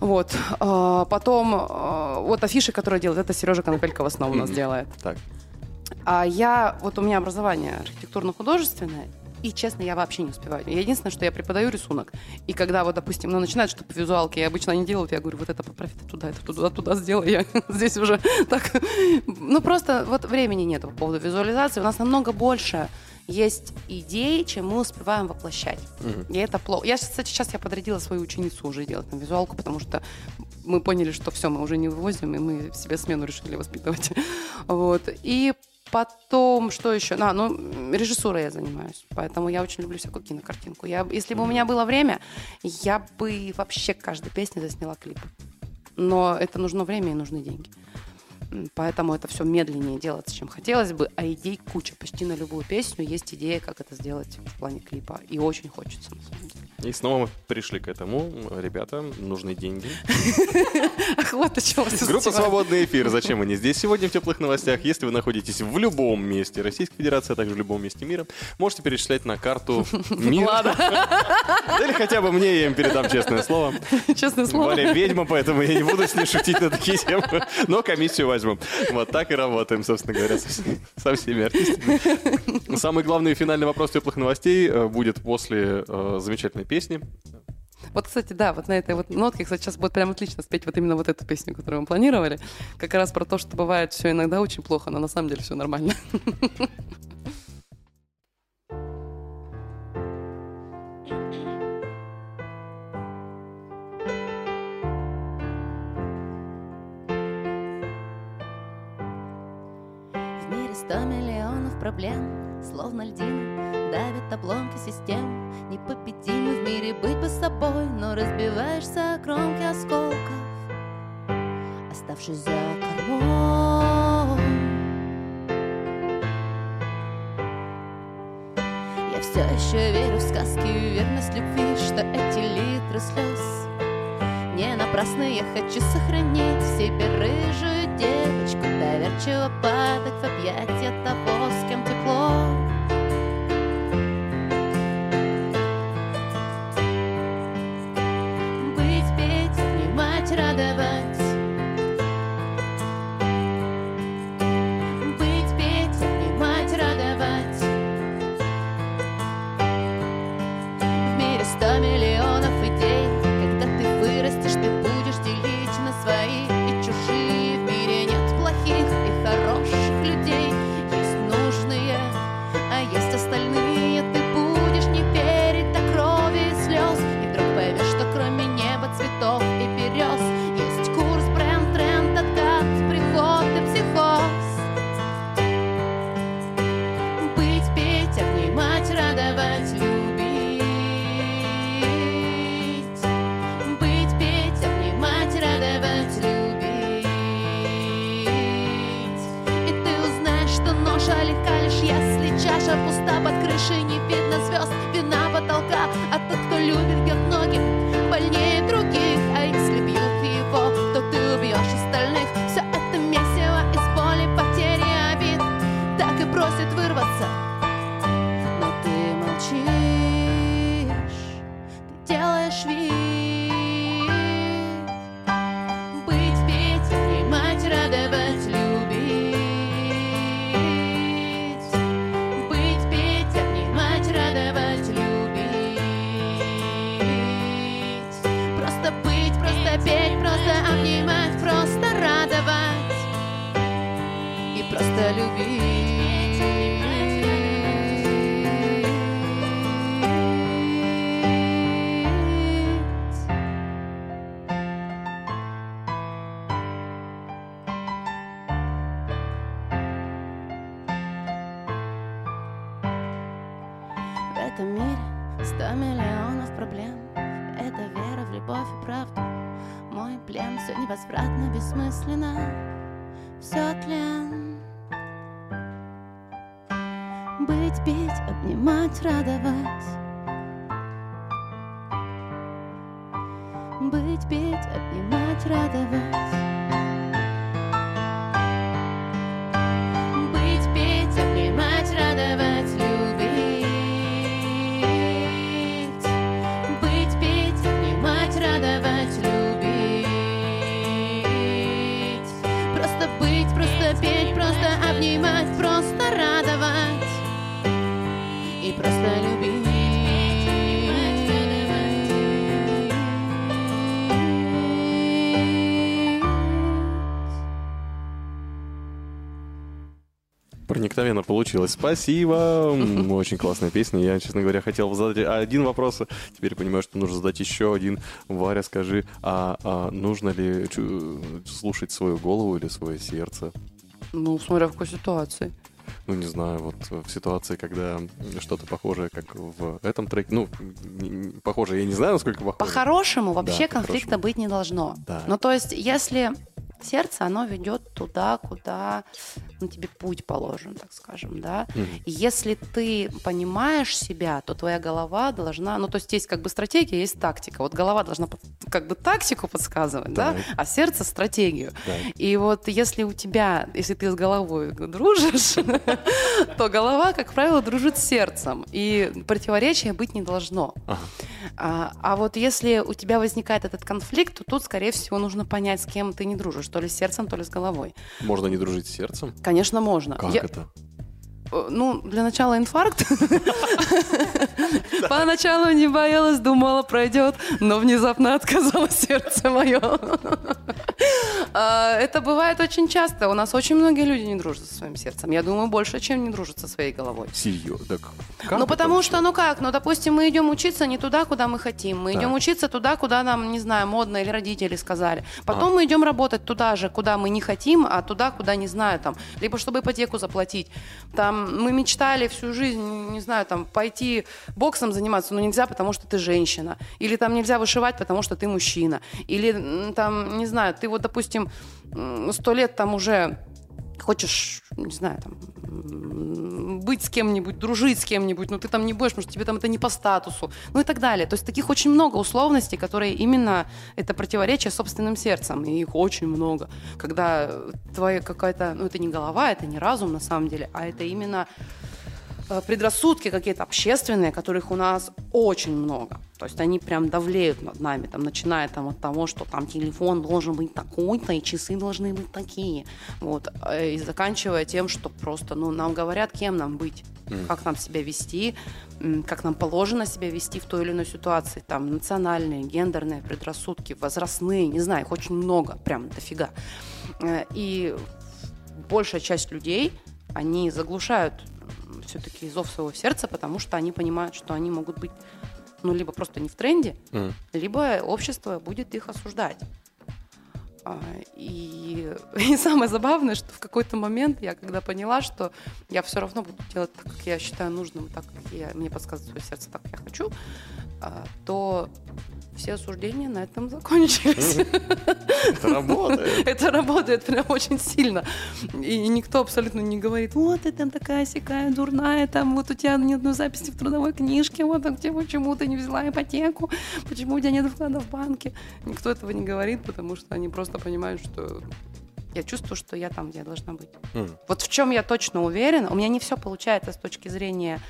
Speaker 2: Вот. а, Потом, а, вот афиши, которые делает, это Сережа Конопелька в основном у нас делает.
Speaker 1: Так.
Speaker 2: А я, вот у меня образование архитектурно-художественное, и, честно, я вообще не успеваю. Я единственное, что я преподаю рисунок. И когда вот, допустим, ну, начинают что-то по визуалке, я обычно они делают, я говорю, вот это поправь, это туда, это туда, туда сделай. Я здесь уже так... Ну, просто вот времени нет по поводу визуализации. У нас намного больше есть идей, чем мы успеваем воплощать. И это плохо. Я, кстати, сейчас я подрядила свою ученицу уже делать на визуалку, потому что мы поняли, что все, мы уже не вывозим, и мы себе смену решили воспитывать. Вот. И потом, что еще? А, ну, режиссурой я занимаюсь, поэтому я очень люблю всякую кинокартинку. Я, если бы у меня было время, я бы вообще к каждой песне засняла клип. Но это нужно время и нужны деньги. Поэтому это все медленнее делается, чем хотелось бы, а идей куча. Почти на любую песню есть идея, как это сделать в плане клипа. И очень хочется, на самом деле.
Speaker 1: И снова мы пришли к этому. Ребята, нужны деньги.
Speaker 2: Ах, вот о чем вас
Speaker 1: Группа. «Свободный эфир». Зачем они здесь сегодня в теплых новостях? Если вы находитесь в любом месте Российской Федерации, а также в любом месте мира, можете перечислять на карту мир.
Speaker 2: Ладно,
Speaker 1: Или хотя бы мне, я им передам честное слово.
Speaker 2: честное слово.
Speaker 1: более ведьма, поэтому я не буду с ней шутить на такие темы. Но комиссию возьмем. Вот так и работаем, собственно говоря, со, со всеми артистами. Самый главный финальный вопрос теплых новостей э, будет после э, замечательной песни.
Speaker 2: Вот, кстати, да, вот на этой вот нотке, кстати, сейчас будет прям отлично спеть вот именно вот эту песню, которую мы планировали. Как раз про то, что бывает все иногда очень плохо, но на самом деле все нормально.
Speaker 4: Миллионов проблем, словно льдины, давят обломки систем. Непобедимы в мире быть бы собой, но разбиваешься о кромки осколков, оставшись за кормой. Я все еще верю в сказки верность любви, что эти литры слез не напрасно я хочу сохранить в себе рыжую девочку Доверчиво падать в объятия того, с кем тепло бессмысленно. Все тлен Быть, петь, обнимать, радовать
Speaker 1: получилось. Спасибо. Очень классная песня. Я, честно говоря, хотел задать один вопрос. Теперь понимаю, что нужно задать еще один. Варя, скажи, а, а нужно ли слушать свою голову или свое сердце?
Speaker 2: Ну, смотря в какой ситуации.
Speaker 1: Ну, не знаю, вот в ситуации, когда что-то похожее, как в этом треке. Ну, похоже, я не знаю, насколько похоже.
Speaker 2: По-хорошему вообще
Speaker 1: Да,
Speaker 2: конфликта
Speaker 1: по-хорошему.
Speaker 2: быть не должно.
Speaker 1: Да.
Speaker 2: Ну, то есть, если сердце, оно ведет туда, куда ну, тебе путь положен, так скажем, да. И если ты понимаешь себя, то твоя голова должна, ну, то есть есть как бы стратегия, есть тактика. Вот голова должна как бы тактику подсказывать, да,
Speaker 1: Так.
Speaker 2: а сердце стратегию.
Speaker 1: Так.
Speaker 2: И вот если у тебя, если ты с головой дружишь, то голова, как правило, дружит с сердцем. И противоречия быть не должно. А, а вот если у тебя возникает этот конфликт, то тут, скорее всего, нужно понять, с кем ты не дружишь, то ли с сердцем, то ли с головой.
Speaker 1: Можно не дружить с сердцем?
Speaker 2: Конечно, можно.
Speaker 1: Как
Speaker 2: Я-
Speaker 1: это?
Speaker 2: Ну, для начала инфаркт. Поначалу не боялась, думала, пройдет, но внезапно отказало сердце мое. А, Это бывает очень часто. У нас очень многие люди не дружат со своим сердцем. Я думаю, больше, чем не дружат со своей головой.
Speaker 1: Серьезно?
Speaker 2: Ну, потому что, ну как, ну, допустим, мы идем учиться не туда, куда мы хотим. Мы идем учиться туда, куда нам, не знаю, модно или родители сказали. Потом
Speaker 1: А.
Speaker 2: мы идем работать туда же, куда мы не хотим, а туда, куда не знаю, там, либо чтобы ипотеку заплатить. Там мы мечтали всю жизнь, не знаю, там, пойти боксом заниматься, но нельзя, потому что ты женщина. Или там нельзя вышивать, потому что ты мужчина. Или там, не знаю, ты вот, допустим, сто лет там уже хочешь, не знаю, там, быть с кем-нибудь, дружить с кем-нибудь, но ты там не будешь, потому что тебе там это не по статусу, ну и так далее. То есть таких очень много условностей, которые именно это противоречие собственным сердцем, и их очень много. Когда твоя какая-то, ну это не голова, это не разум на самом деле, а это именно предрассудки какие-то общественные, которых у нас очень много. То есть они прям давлеют над нами, там, начиная там, от того, что там телефон должен быть такой-то, и часы должны быть такие. Вот. э, И заканчивая тем, что просто ну, нам говорят, кем нам быть, как нам себя вести, как нам положено себя вести в той или иной ситуации. Там национальные, гендерные предрассудки, возрастные, не знаю, их очень много, прям дофига. Э, И большая часть людей, они заглушают все-таки зов своего сердца, потому что они понимают, что они могут быть, ну, либо просто не в тренде,
Speaker 1: Мгм.
Speaker 2: либо общество будет их осуждать. А, И, и самое забавное, что в какой-то момент я когда поняла, что я все равно буду делать так, как я считаю нужным, так, как я, мне подсказывает свое сердце, так, как я хочу, а, то все осуждения на этом закончились.
Speaker 1: Это работает.
Speaker 2: Это работает прям очень сильно. И никто абсолютно не говорит, вот ты там такая сякая дурная, там вот у тебя нет одной записи в трудовой книжке, вот так тебе, почему ты не взяла ипотеку, почему у тебя нет вклада в банке. Никто этого не говорит, потому что они просто понимают, что я чувствую, что я там, где я должна быть.
Speaker 1: М.
Speaker 2: Вот в чем я точно уверена, у меня не все получается с точки зрения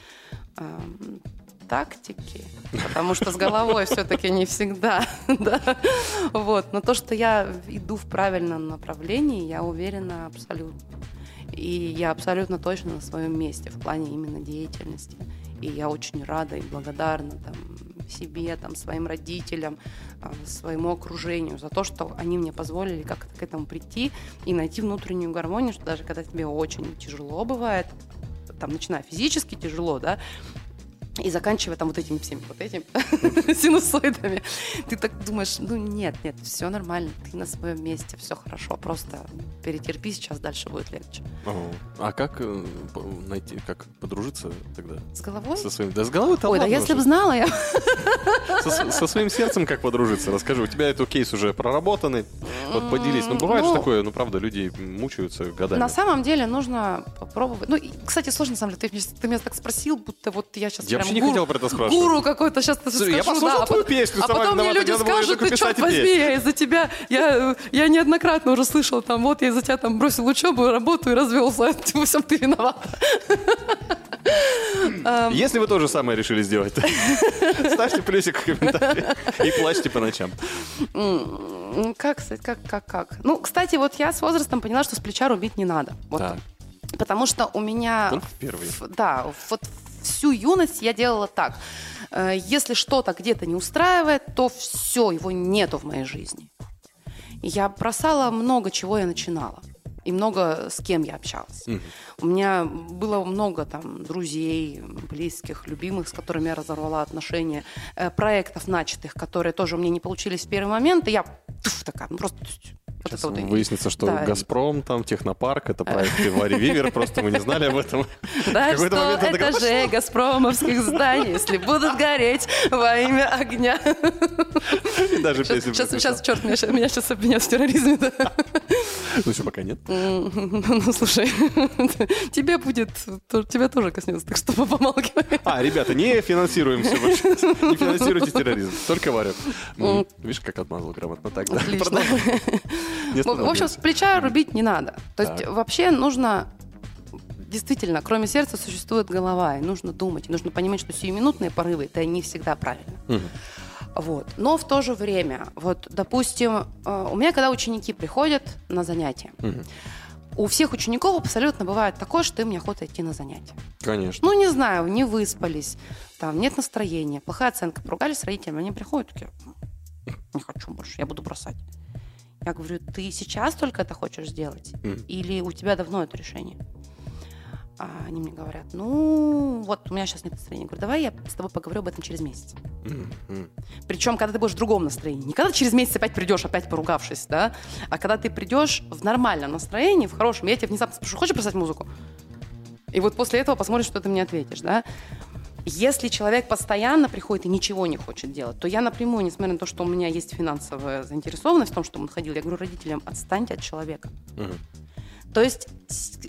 Speaker 2: эм, тактики, потому что с головой все-таки не всегда, да. Вот. Но то, что я иду в правильном направлении, я уверена абсолютно. И я абсолютно точно на своем месте в плане именно деятельности. И я очень рада и благодарна там, себе, там, своим родителям, а, своему окружению за то, что они мне позволили как-то к этому прийти и найти внутреннюю гармонию, что даже когда тебе очень тяжело бывает, там, начиная физически тяжело, да, и заканчивая там вот этими всеми вот этими синусоидами, ты так думаешь, ну нет, нет, все нормально, ты на своем месте, все хорошо, просто перетерпи, сейчас дальше будет легче.
Speaker 1: А как э, найти, как подружиться тогда?
Speaker 2: С головой?
Speaker 1: Со своим... Да с головой-то
Speaker 2: Ой, да если бы знала я.
Speaker 1: Со, со своим сердцем как подружиться? Расскажи, у тебя этот кейс уже проработанный. Вот поделись. Ну, бывает же
Speaker 2: Ну,
Speaker 1: такое, ну, правда, люди мучаются годами.
Speaker 2: На самом деле нужно попробовать. Ну, и, кстати, сложно, на самом деле. Ты, меня- ты меня так спросил, будто вот я сейчас
Speaker 1: Я
Speaker 2: прям
Speaker 1: вообще не
Speaker 2: гуру,
Speaker 1: хотел про это спрашивать.
Speaker 2: Гуру какой-то сейчас
Speaker 1: Слушай, я послушал
Speaker 2: а
Speaker 1: твою
Speaker 2: потом-
Speaker 1: песню,
Speaker 2: А потом мне люди скажут,
Speaker 1: только
Speaker 2: ты черт возьми,
Speaker 1: песню».
Speaker 2: я из-за тебя, я, я неоднократно уже слышал, там, вот я из-за тебя там бросил учебу, работу и развелся, во всем ты виновата.
Speaker 1: Если вы то же самое решили сделать, ставьте плюсик в комментарии и плачьте по ночам.
Speaker 2: Как, как, как, как? Ну, кстати, вот я с возрастом поняла, что с плеча рубить не надо. Вот. Потому что у меня...
Speaker 1: Первые.
Speaker 2: в- Да, вот всю юность я делала так. Э, Если что-то где-то не устраивает, то все, его нету в моей жизни. Я бросала много чего я начинала. и много с кем я общалась. У меня было много там друзей, близких, любимых, с которыми я разорвала отношения, э, проектов начатых, которые тоже у меня не получились в первый момент, и я туф, такая, ну просто... вот
Speaker 1: Сейчас
Speaker 2: вот
Speaker 1: выяснится, что
Speaker 2: да,
Speaker 1: Газпром, там, Технопарк, это проект Вари Вивер, просто мы не знали об этом.
Speaker 2: Да, что этажей газпромовских зданий, если будут гореть во имя огня.
Speaker 1: И даже песню
Speaker 2: Сейчас, сейчас, черт, меня сейчас обвинят в терроризме.
Speaker 1: Ну, еще пока нет.
Speaker 2: Ну, слушай, тебе будет, тебя тоже коснется, так что помалкивай.
Speaker 1: А, ребята, не финансируемся вообще. Не финансируйте терроризм. Только Варя. М, Видишь, как отмазал грамотно. Так, да.
Speaker 2: В общем, с плеча рубить не надо. То есть вообще нужно действительно, кроме сердца существует голова, и нужно думать, и нужно понимать, что сиюминутные порывы это не всегда правильно.
Speaker 1: Мгм.
Speaker 2: Вот. Но в то же время, вот, допустим, э, у меня когда ученики приходят на занятия,
Speaker 1: Мгм.
Speaker 2: у всех учеников абсолютно бывает такое, что им неохота идти на занятия.
Speaker 1: Конечно.
Speaker 2: Ну, не знаю, не выспались, там нет настроения, плохая оценка, поругались с родителями, они приходят такие, не хочу больше, я буду бросать. Я говорю, ты сейчас только это хочешь сделать?
Speaker 1: Мгм.
Speaker 2: Или у тебя давно это решение? А они мне говорят, ну, вот у меня сейчас нет настроения. Я говорю, давай я с тобой поговорю об этом через месяц.
Speaker 1: М.
Speaker 2: Причем, когда ты будешь в другом настроении. Не когда через месяц опять придешь, опять поругавшись, да, а когда ты придешь в нормальном настроении, в хорошем. Я тебя внезапно спрошу, хочешь бросать музыку? И вот после этого посмотришь, что ты мне ответишь, да. Если человек постоянно приходит и ничего не хочет делать, то я напрямую, несмотря на то, что у меня есть финансовая заинтересованность в том, что он ходил, я говорю родителям, отстаньте от человека.
Speaker 1: Мгм.
Speaker 2: То есть,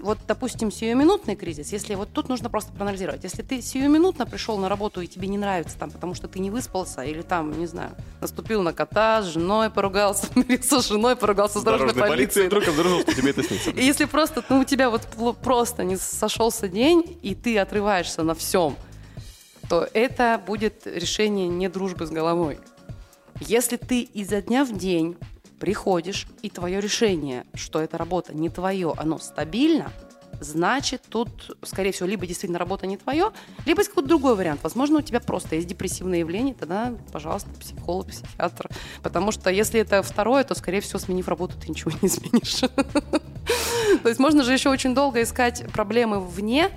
Speaker 2: вот, допустим, сиюминутный кризис, если вот тут нужно просто проанализировать. Если ты сиюминутно пришел на работу и тебе не нравится там, потому что ты не выспался, или там, не знаю, наступил на кота, с женой поругался, помирился с женой, поругался с дорожной,
Speaker 1: Дорожной
Speaker 2: полицией.
Speaker 1: вдруг обнаружил, что тебе это снится.
Speaker 2: И если просто, ну, у тебя вот просто не сошелся день, и ты отрываешься на всем, то это будет решение не дружбы с головой. Если ты изо дня в день приходишь, и твое решение, что эта работа не твое, оно стабильно, значит, тут, скорее всего, либо действительно работа не твое, либо есть какой-то другой вариант. Возможно, у тебя просто есть депрессивное явление, тогда, пожалуйста, психолог, психиатр. Потому что если это второе, то, скорее всего, сменив работу, ты ничего не изменишь. То есть можно же еще очень долго искать проблемы вне,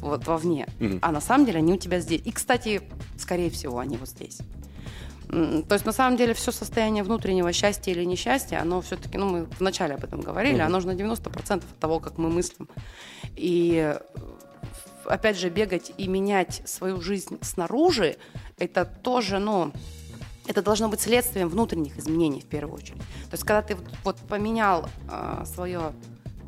Speaker 2: вот вовне, а на самом деле они у тебя здесь. И, кстати, скорее всего, они вот здесь. То есть, на самом деле, все состояние внутреннего счастья или несчастья, оно все-таки, ну, мы вначале об этом говорили,
Speaker 1: Мгм.
Speaker 2: оно же на 90% от того, как мы мыслим. И, э, опять же, бегать и менять свою жизнь снаружи, это тоже, ну, это должно быть следствием внутренних изменений в первую очередь. То есть, когда ты вот, вот поменял свое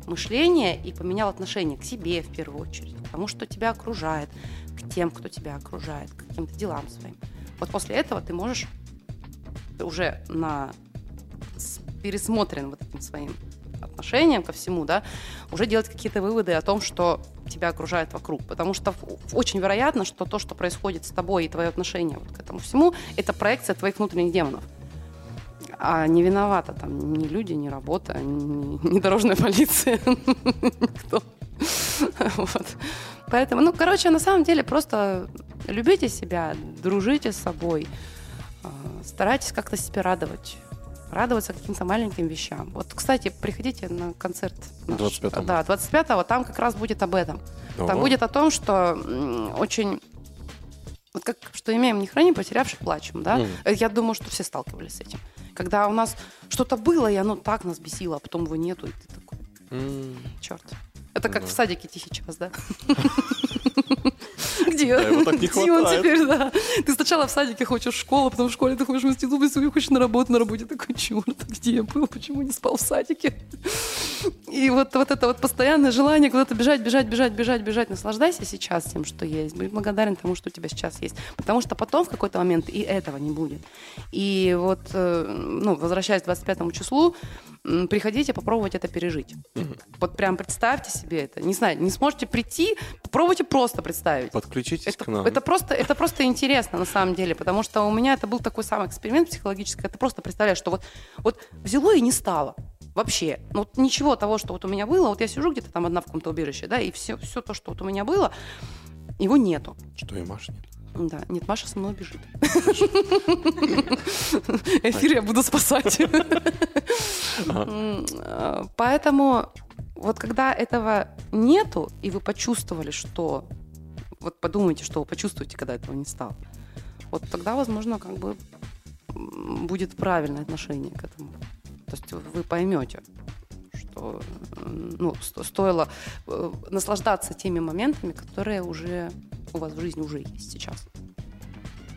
Speaker 2: мышление и поменял отношение к себе в первую очередь, к тому, что тебя окружает, к тем, кто тебя окружает, к каким-то делам своим. Вот после этого ты можешь уже на пересмотрен вот этим своим отношением ко всему, да, уже делать какие-то выводы о том, что тебя окружает вокруг. Потому что очень вероятно, что то, что происходит с тобой и твое отношение вот к этому всему, это проекция твоих внутренних демонов. А не виновата там ни люди, ни работа, ни, ни дорожная полиция, никто. Вот. Поэтому, ну, короче, на самом деле просто любите себя, дружите с собой, а, старайтесь как-то себя радовать. Радоваться каким-то маленьким вещам. Вот, кстати, приходите на концерт. наш.
Speaker 1: 25-го.
Speaker 2: Да, 25-го, там как раз будет об этом. Там
Speaker 1: Ого.
Speaker 2: будет о том, что очень... Вот как, что имеем, не храним, потерявших плачем, да? Э, Я думаю, что все сталкивались с этим. Когда у нас что-то было, и оно так нас бесило, а потом его нету, и ты такой,
Speaker 1: М,
Speaker 2: черт. Это как в садике тихий час, да? Где?
Speaker 1: Да, его так не
Speaker 2: Где он теперь, да? Ты сначала в садике хочешь в школу, потом в школе ты хочешь в институт, институте хочешь на работу, на работе такой, черт, где я был, почему не спал в садике? И вот, вот это вот постоянное желание куда-то бежать, бежать, бежать, бежать, бежать. Наслаждайся сейчас тем, что есть. Будь благодарен тому, что у тебя сейчас есть. Потому что потом в какой-то момент и этого не будет. И вот, э, ну, возвращаясь к 25 числу, приходите попробовать это пережить. Вот прям представьте себе это. Не знаю, не сможете прийти, попробуйте просто представить.
Speaker 1: Подключитесь
Speaker 2: Это,
Speaker 1: к нам.
Speaker 2: это просто, это просто интересно на самом деле, потому что у меня это был такой самый эксперимент психологический. Ты просто представляешь, что вот, вот взяло и не стало. Вообще. Ну, вот ничего того, что вот у меня было, вот я сижу где-то там одна в каком-то убежище, да, и все, все то, что вот у меня было, его нету.
Speaker 1: Что и Маш нет.
Speaker 2: Да, нет, Маша со мной бежит. Эфир я буду спасать. Э, Поэтому вот когда этого нету, и вы почувствовали, что... Вот подумайте, что вы почувствуете, когда этого не стало. Вот тогда, возможно, как бы будет правильное отношение к этому. То есть вы поймете, что ну, сто- стоило э, наслаждаться теми моментами, которые уже у вас в жизни уже есть сейчас.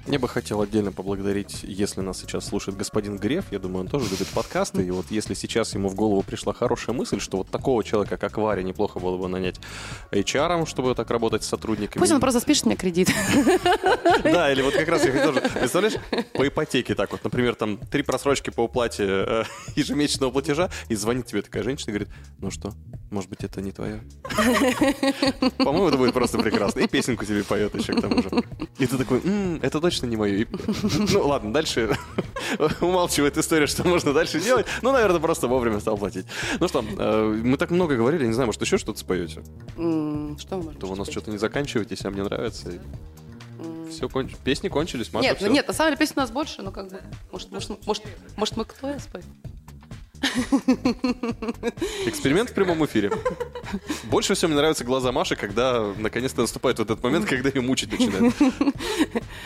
Speaker 1: Я бы хотел отдельно поблагодарить, если нас сейчас слушает господин Греф, я думаю, он тоже любит подкасты, и вот если сейчас ему в голову пришла хорошая мысль, что вот такого человека, как Варя, неплохо было бы нанять HR, чтобы так работать с сотрудниками.
Speaker 2: Пусть он просто спишет мне кредит.
Speaker 1: Да, или вот как раз я хотел же, представляешь, по ипотеке так вот, например, там три просрочки по уплате э, ежемесячного платежа, и звонит тебе такая женщина и говорит, ну что, может быть, это не твоя? По-моему, это будет просто прекрасно. И песенку тебе поет еще к тому же. И ты такой, «М, это точно не мое. И- Ну ладно, дальше умалчивает история, что можно дальше делать. Ну, наверное, просто вовремя стал платить. Ну что, э, мы так много говорили, не знаю, может, еще что-то споете?
Speaker 2: Что вы можете
Speaker 1: То у нас что-то не заканчиваетесь, а мне нравится. Все, песни кончились, Маша,
Speaker 2: Нет, ну
Speaker 1: всё.
Speaker 2: нет, на самом деле песен у нас больше, но как бы, может, может, может, может мы кто я спою?
Speaker 1: Эксперимент в прямом эфире. Больше всего мне нравятся глаза Маши, когда наконец-то наступает вот этот момент, когда ее мучить начинают.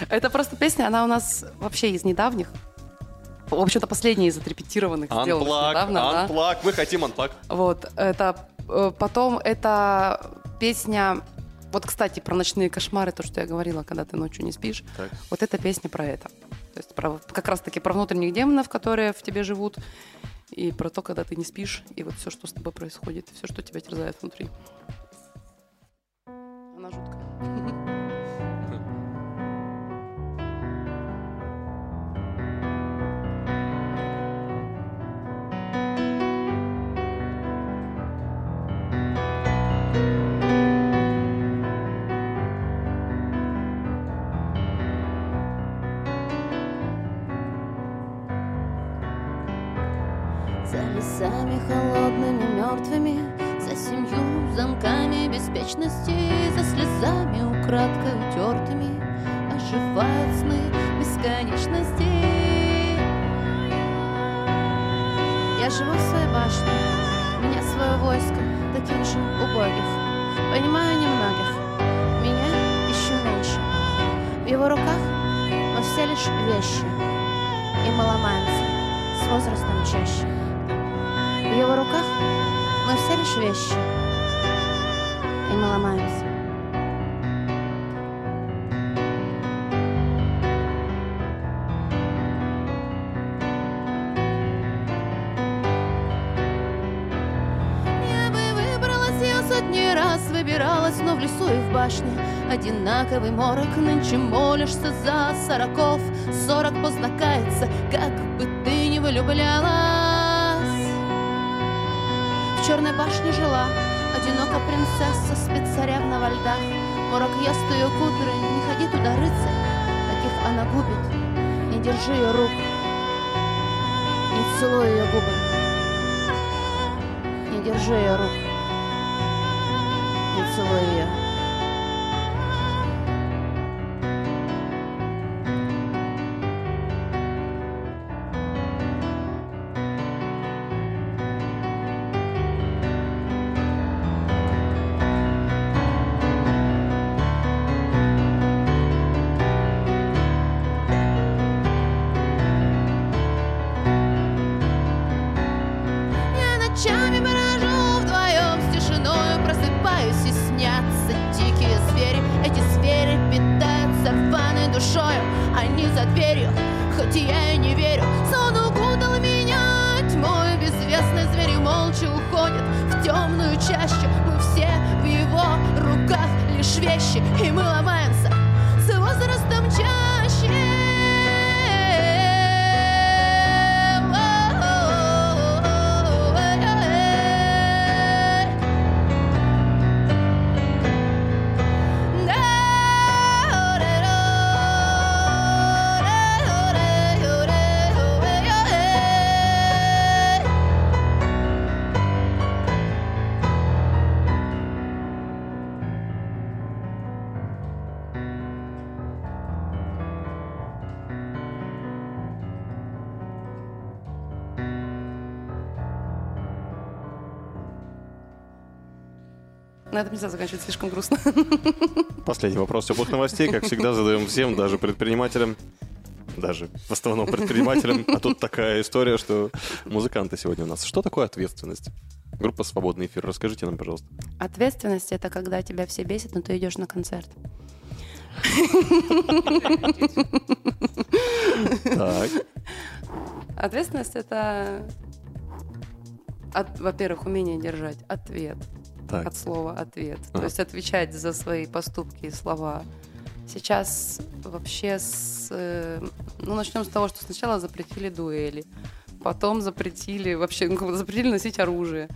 Speaker 2: Это просто песня, она у нас вообще из недавних. В общем-то, последняя из отрепетированных сделанных недавно. да.
Speaker 1: анплак, мы хотим анплак.
Speaker 2: Вот, это э, потом это песня. Вот, кстати, про ночные кошмары, то, что я говорила, когда ты ночью не спишь.
Speaker 1: Так.
Speaker 2: Вот эта песня про это. То есть про, как раз-таки про внутренних демонов, которые в тебе живут, и про то, когда ты не спишь, и вот все, что с тобой происходит, все, что тебя терзает внутри. Она жуткая.
Speaker 4: вещи, и мы ломаемся. Я бы выбралась, я сотни раз выбиралась, но в лесу и в башне Одинаковый морок, нынче молишься за сороков Сорок поздно В черной башне жила одинока принцесса Спецаревна во льдах Морок ест ее кудры, не ходи туда, рыцарь Таких она губит, не держи ее рук Не целуй ее губы не держи ее рук. Не целуй ее.
Speaker 2: На этом нельзя заканчивать, слишком грустно.
Speaker 1: Последний вопрос теплых новостей, как всегда, задаем всем, даже предпринимателям, даже в основном предпринимателям. А тут такая история, что музыканты сегодня у нас. Что такое ответственность? Группа «Свободный эфир». Расскажите нам, пожалуйста.
Speaker 2: Ответственность это когда тебя все бесит, но ты идешь на концерт.
Speaker 1: Так.
Speaker 2: Ответственность это, во-первых, умение держать ответ
Speaker 1: Так.
Speaker 2: от слова ответ.
Speaker 1: Ага.
Speaker 2: То есть отвечать за свои поступки и слова. Сейчас вообще с... э, Ну, начнем с того, что сначала запретили дуэли, потом запретили вообще, ну, запретили носить оружие,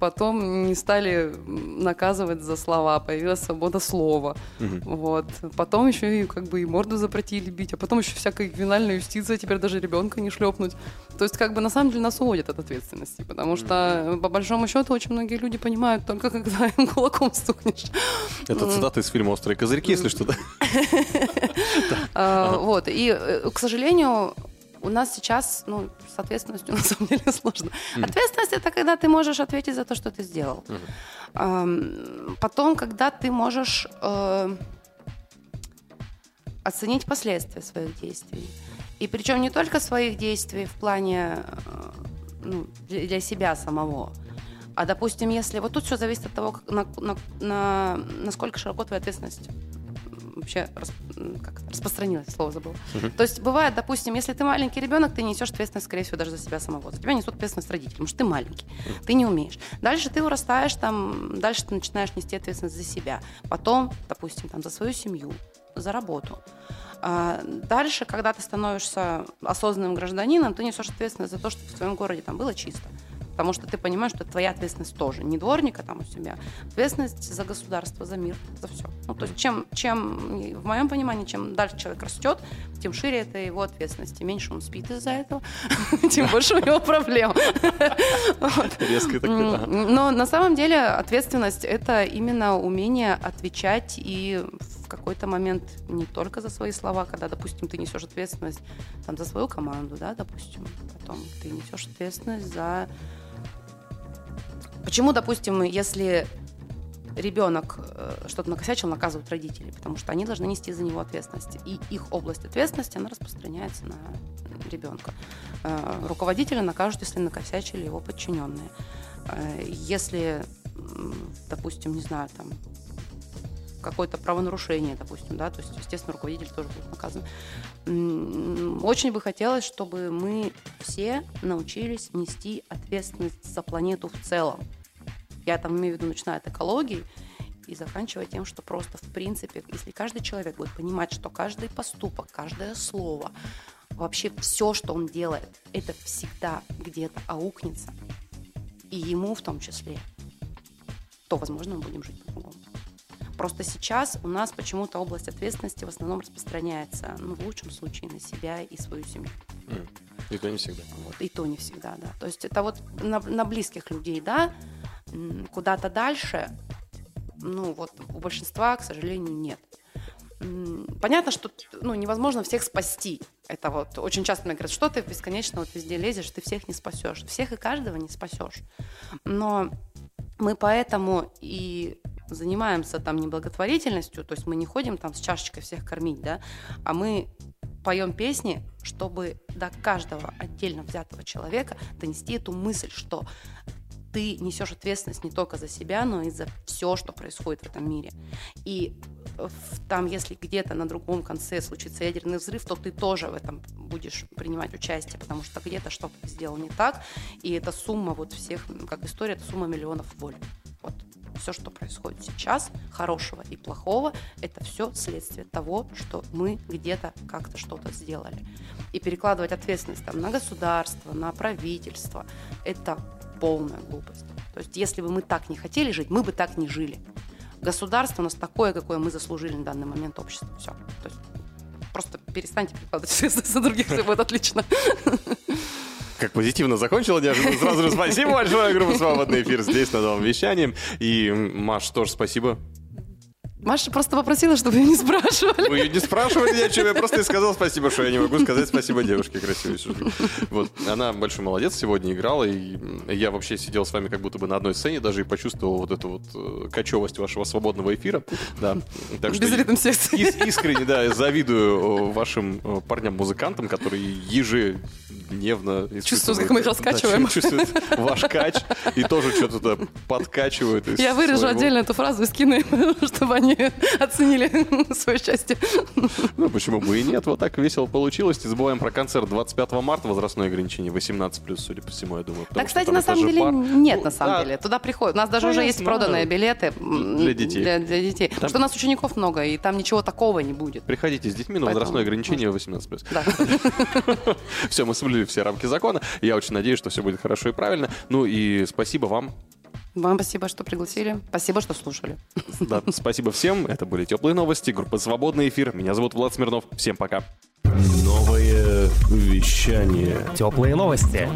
Speaker 2: потом не стали наказывать за слова, появилась свобода слова.
Speaker 1: Мгм.
Speaker 2: Вот. Потом еще и как бы и морду запретили бить, а потом еще всякая ювенальная юстиция, теперь даже ребенка не шлепнуть. То есть как бы на самом деле нас уводят от ответственности, потому что э, по большому счету очень многие люди понимают только когда им кулаком стукнешь.
Speaker 1: Это цитата из фильма «Острые козырьки», если что, да?
Speaker 2: А, Вот. И, э, к сожалению, у нас сейчас, ну, с ответственностью на самом деле сложно. Ответственность это когда ты можешь ответить за то, что ты сделал. Ам, Потом, когда ты можешь э, оценить последствия своих действий. И причем не только своих действий в плане э, ну, для себя самого, а, допустим, если... Вот тут все зависит от того, как- на, на- на- насколько широко твоя ответственность вообще рас- м, как это, распространилась, слово забыла. То есть бывает, допустим, если ты маленький ребенок, ты несешь ответственность, скорее всего, даже за себя самого. За тебя несут ответственность родители, потому что ты маленький, ты не умеешь. Дальше ты вырастаешь, там, дальше ты начинаешь нести ответственность за себя. Потом, допустим, там, за свою семью, за работу. А дальше, когда ты становишься осознанным гражданином, ты несешь ответственность за то, чтобы в твоем городе там было чисто. Потому что ты понимаешь, что это твоя ответственность тоже. Не дворника там у себя. Ответственность за государство, за мир, за все. Ну, то есть чем, чем, в моем понимании, чем дальше человек растет, тем шире это его ответственность. Тем меньше он спит из-за этого, тем больше у него проблем.
Speaker 1: Резко так.
Speaker 2: Но на самом деле ответственность это именно умение отвечать и в какой-то момент не только за свои слова, когда, допустим, ты несешь ответственность там, за свою команду, да, допустим, потом ты несешь ответственность за... Почему, допустим, если ребенок э, что-то накосячил, наказывают родители, потому что они должны нести за него ответственность. И их область ответственности, она распространяется на ребенка. Э, Руководителя накажут, если накосячили его подчиненные. Э, Если, допустим, не знаю, там какое-то правонарушение, допустим, да, то есть, естественно, руководитель тоже будет наказан. Очень бы хотелось, чтобы мы все научились нести ответственность за планету в целом. Я там имею в виду, начиная от экологии и заканчивая тем, что просто, в принципе, если каждый человек будет понимать, что каждый поступок, каждое слово, вообще все, что он делает, это всегда где-то аукнется, и ему в том числе, то, возможно, мы будем жить по-другому. Просто сейчас у нас почему-то область ответственности в основном распространяется, ну, в лучшем случае, на себя и свою семью.
Speaker 1: И то не всегда.
Speaker 2: Вот, и то не всегда, да. То есть это вот на, на близких людей, да, куда-то дальше, ну вот у большинства, к сожалению, нет. Понятно, что ну, невозможно всех спасти. Это вот очень часто мне говорят, что ты бесконечно вот везде лезешь, ты всех не спасешь. Всех и каждого не спасешь. Но мы поэтому и занимаемся там не благотворительностью, то есть мы не ходим там с чашечкой всех кормить, да, а мы поем песни, чтобы до каждого отдельно взятого человека донести эту мысль, что ты несешь ответственность не только за себя, но и за все, что происходит в этом мире. И в- там, если где-то на другом конце случится ядерный взрыв, то ты тоже в этом будешь принимать участие, потому что где-то что-то сделал не так, и эта сумма вот всех, как история, это сумма миллионов воль. Все, что происходит сейчас, хорошего и плохого, это все следствие того, что мы где-то как-то что-то сделали. И перекладывать ответственность там, на государство, на правительство, это полная глупость. То есть если бы мы так не хотели жить, мы бы так не жили. Государство у нас такое, какое мы заслужили на данный момент общество. Все. То есть просто перестаньте перекладывать ответственность на других, все будет отлично.
Speaker 1: Как позитивно закончила, неожиданно. Сразу же спасибо большое, группа «Свободный эфир» здесь, на новом вещании. И, Маш, тоже спасибо.
Speaker 2: Маша просто попросила, чтобы ее не спрашивали.
Speaker 1: Вы ее не спрашивали ни о чем, я просто и сказал спасибо, что я не могу сказать спасибо девушке красивой. Вот, она большой молодец сегодня играла, и я вообще сидел с вами как будто бы на одной сцене, даже и почувствовал вот эту вот э, кочевость вашего свободного эфира. Да. Так что
Speaker 2: Без ритм секции.
Speaker 1: ис- искренне, да, завидую э, вашим э, парням-музыкантам, которые ежедневно...
Speaker 2: Чувствуют, как мы их
Speaker 1: Да,
Speaker 2: раскачиваем.
Speaker 1: чувствуют ваш кач и тоже что-то подкачивают.
Speaker 2: Я вырежу
Speaker 1: своего.
Speaker 2: отдельно эту фразу и скину чтобы они оценили свое счастье.
Speaker 1: Ну, почему бы и нет. Вот так весело получилось. Не забываем про концерт 25 марта. Возрастное ограничение 18+, судя по всему, я думаю. потому
Speaker 2: Так,
Speaker 1: что
Speaker 2: кстати,
Speaker 1: там
Speaker 2: на самом деле
Speaker 1: пар.
Speaker 2: нет,
Speaker 1: Ну,
Speaker 2: на самом
Speaker 1: да,
Speaker 2: деле. Туда приходят. У нас даже
Speaker 1: Да,
Speaker 2: уже
Speaker 1: я
Speaker 2: есть проданные билеты м,
Speaker 1: Для детей.
Speaker 2: Для, для детей. Потому что у нас учеников много, и там ничего такого не будет.
Speaker 1: Приходите с детьми, но
Speaker 2: Поэтому
Speaker 1: возрастное ограничение 18+.
Speaker 2: Да.
Speaker 1: Все, мы соблюли все рамки закона. Я очень надеюсь, что все будет хорошо и правильно. Ну и спасибо вам.
Speaker 2: Вам спасибо, что пригласили. Спасибо, что слушали.
Speaker 1: Да, спасибо всем. Это были теплые новости. Группа Свободный эфир. Меня зовут Влад Смирнов. Всем пока.
Speaker 5: Новое вещание. Теплые новости.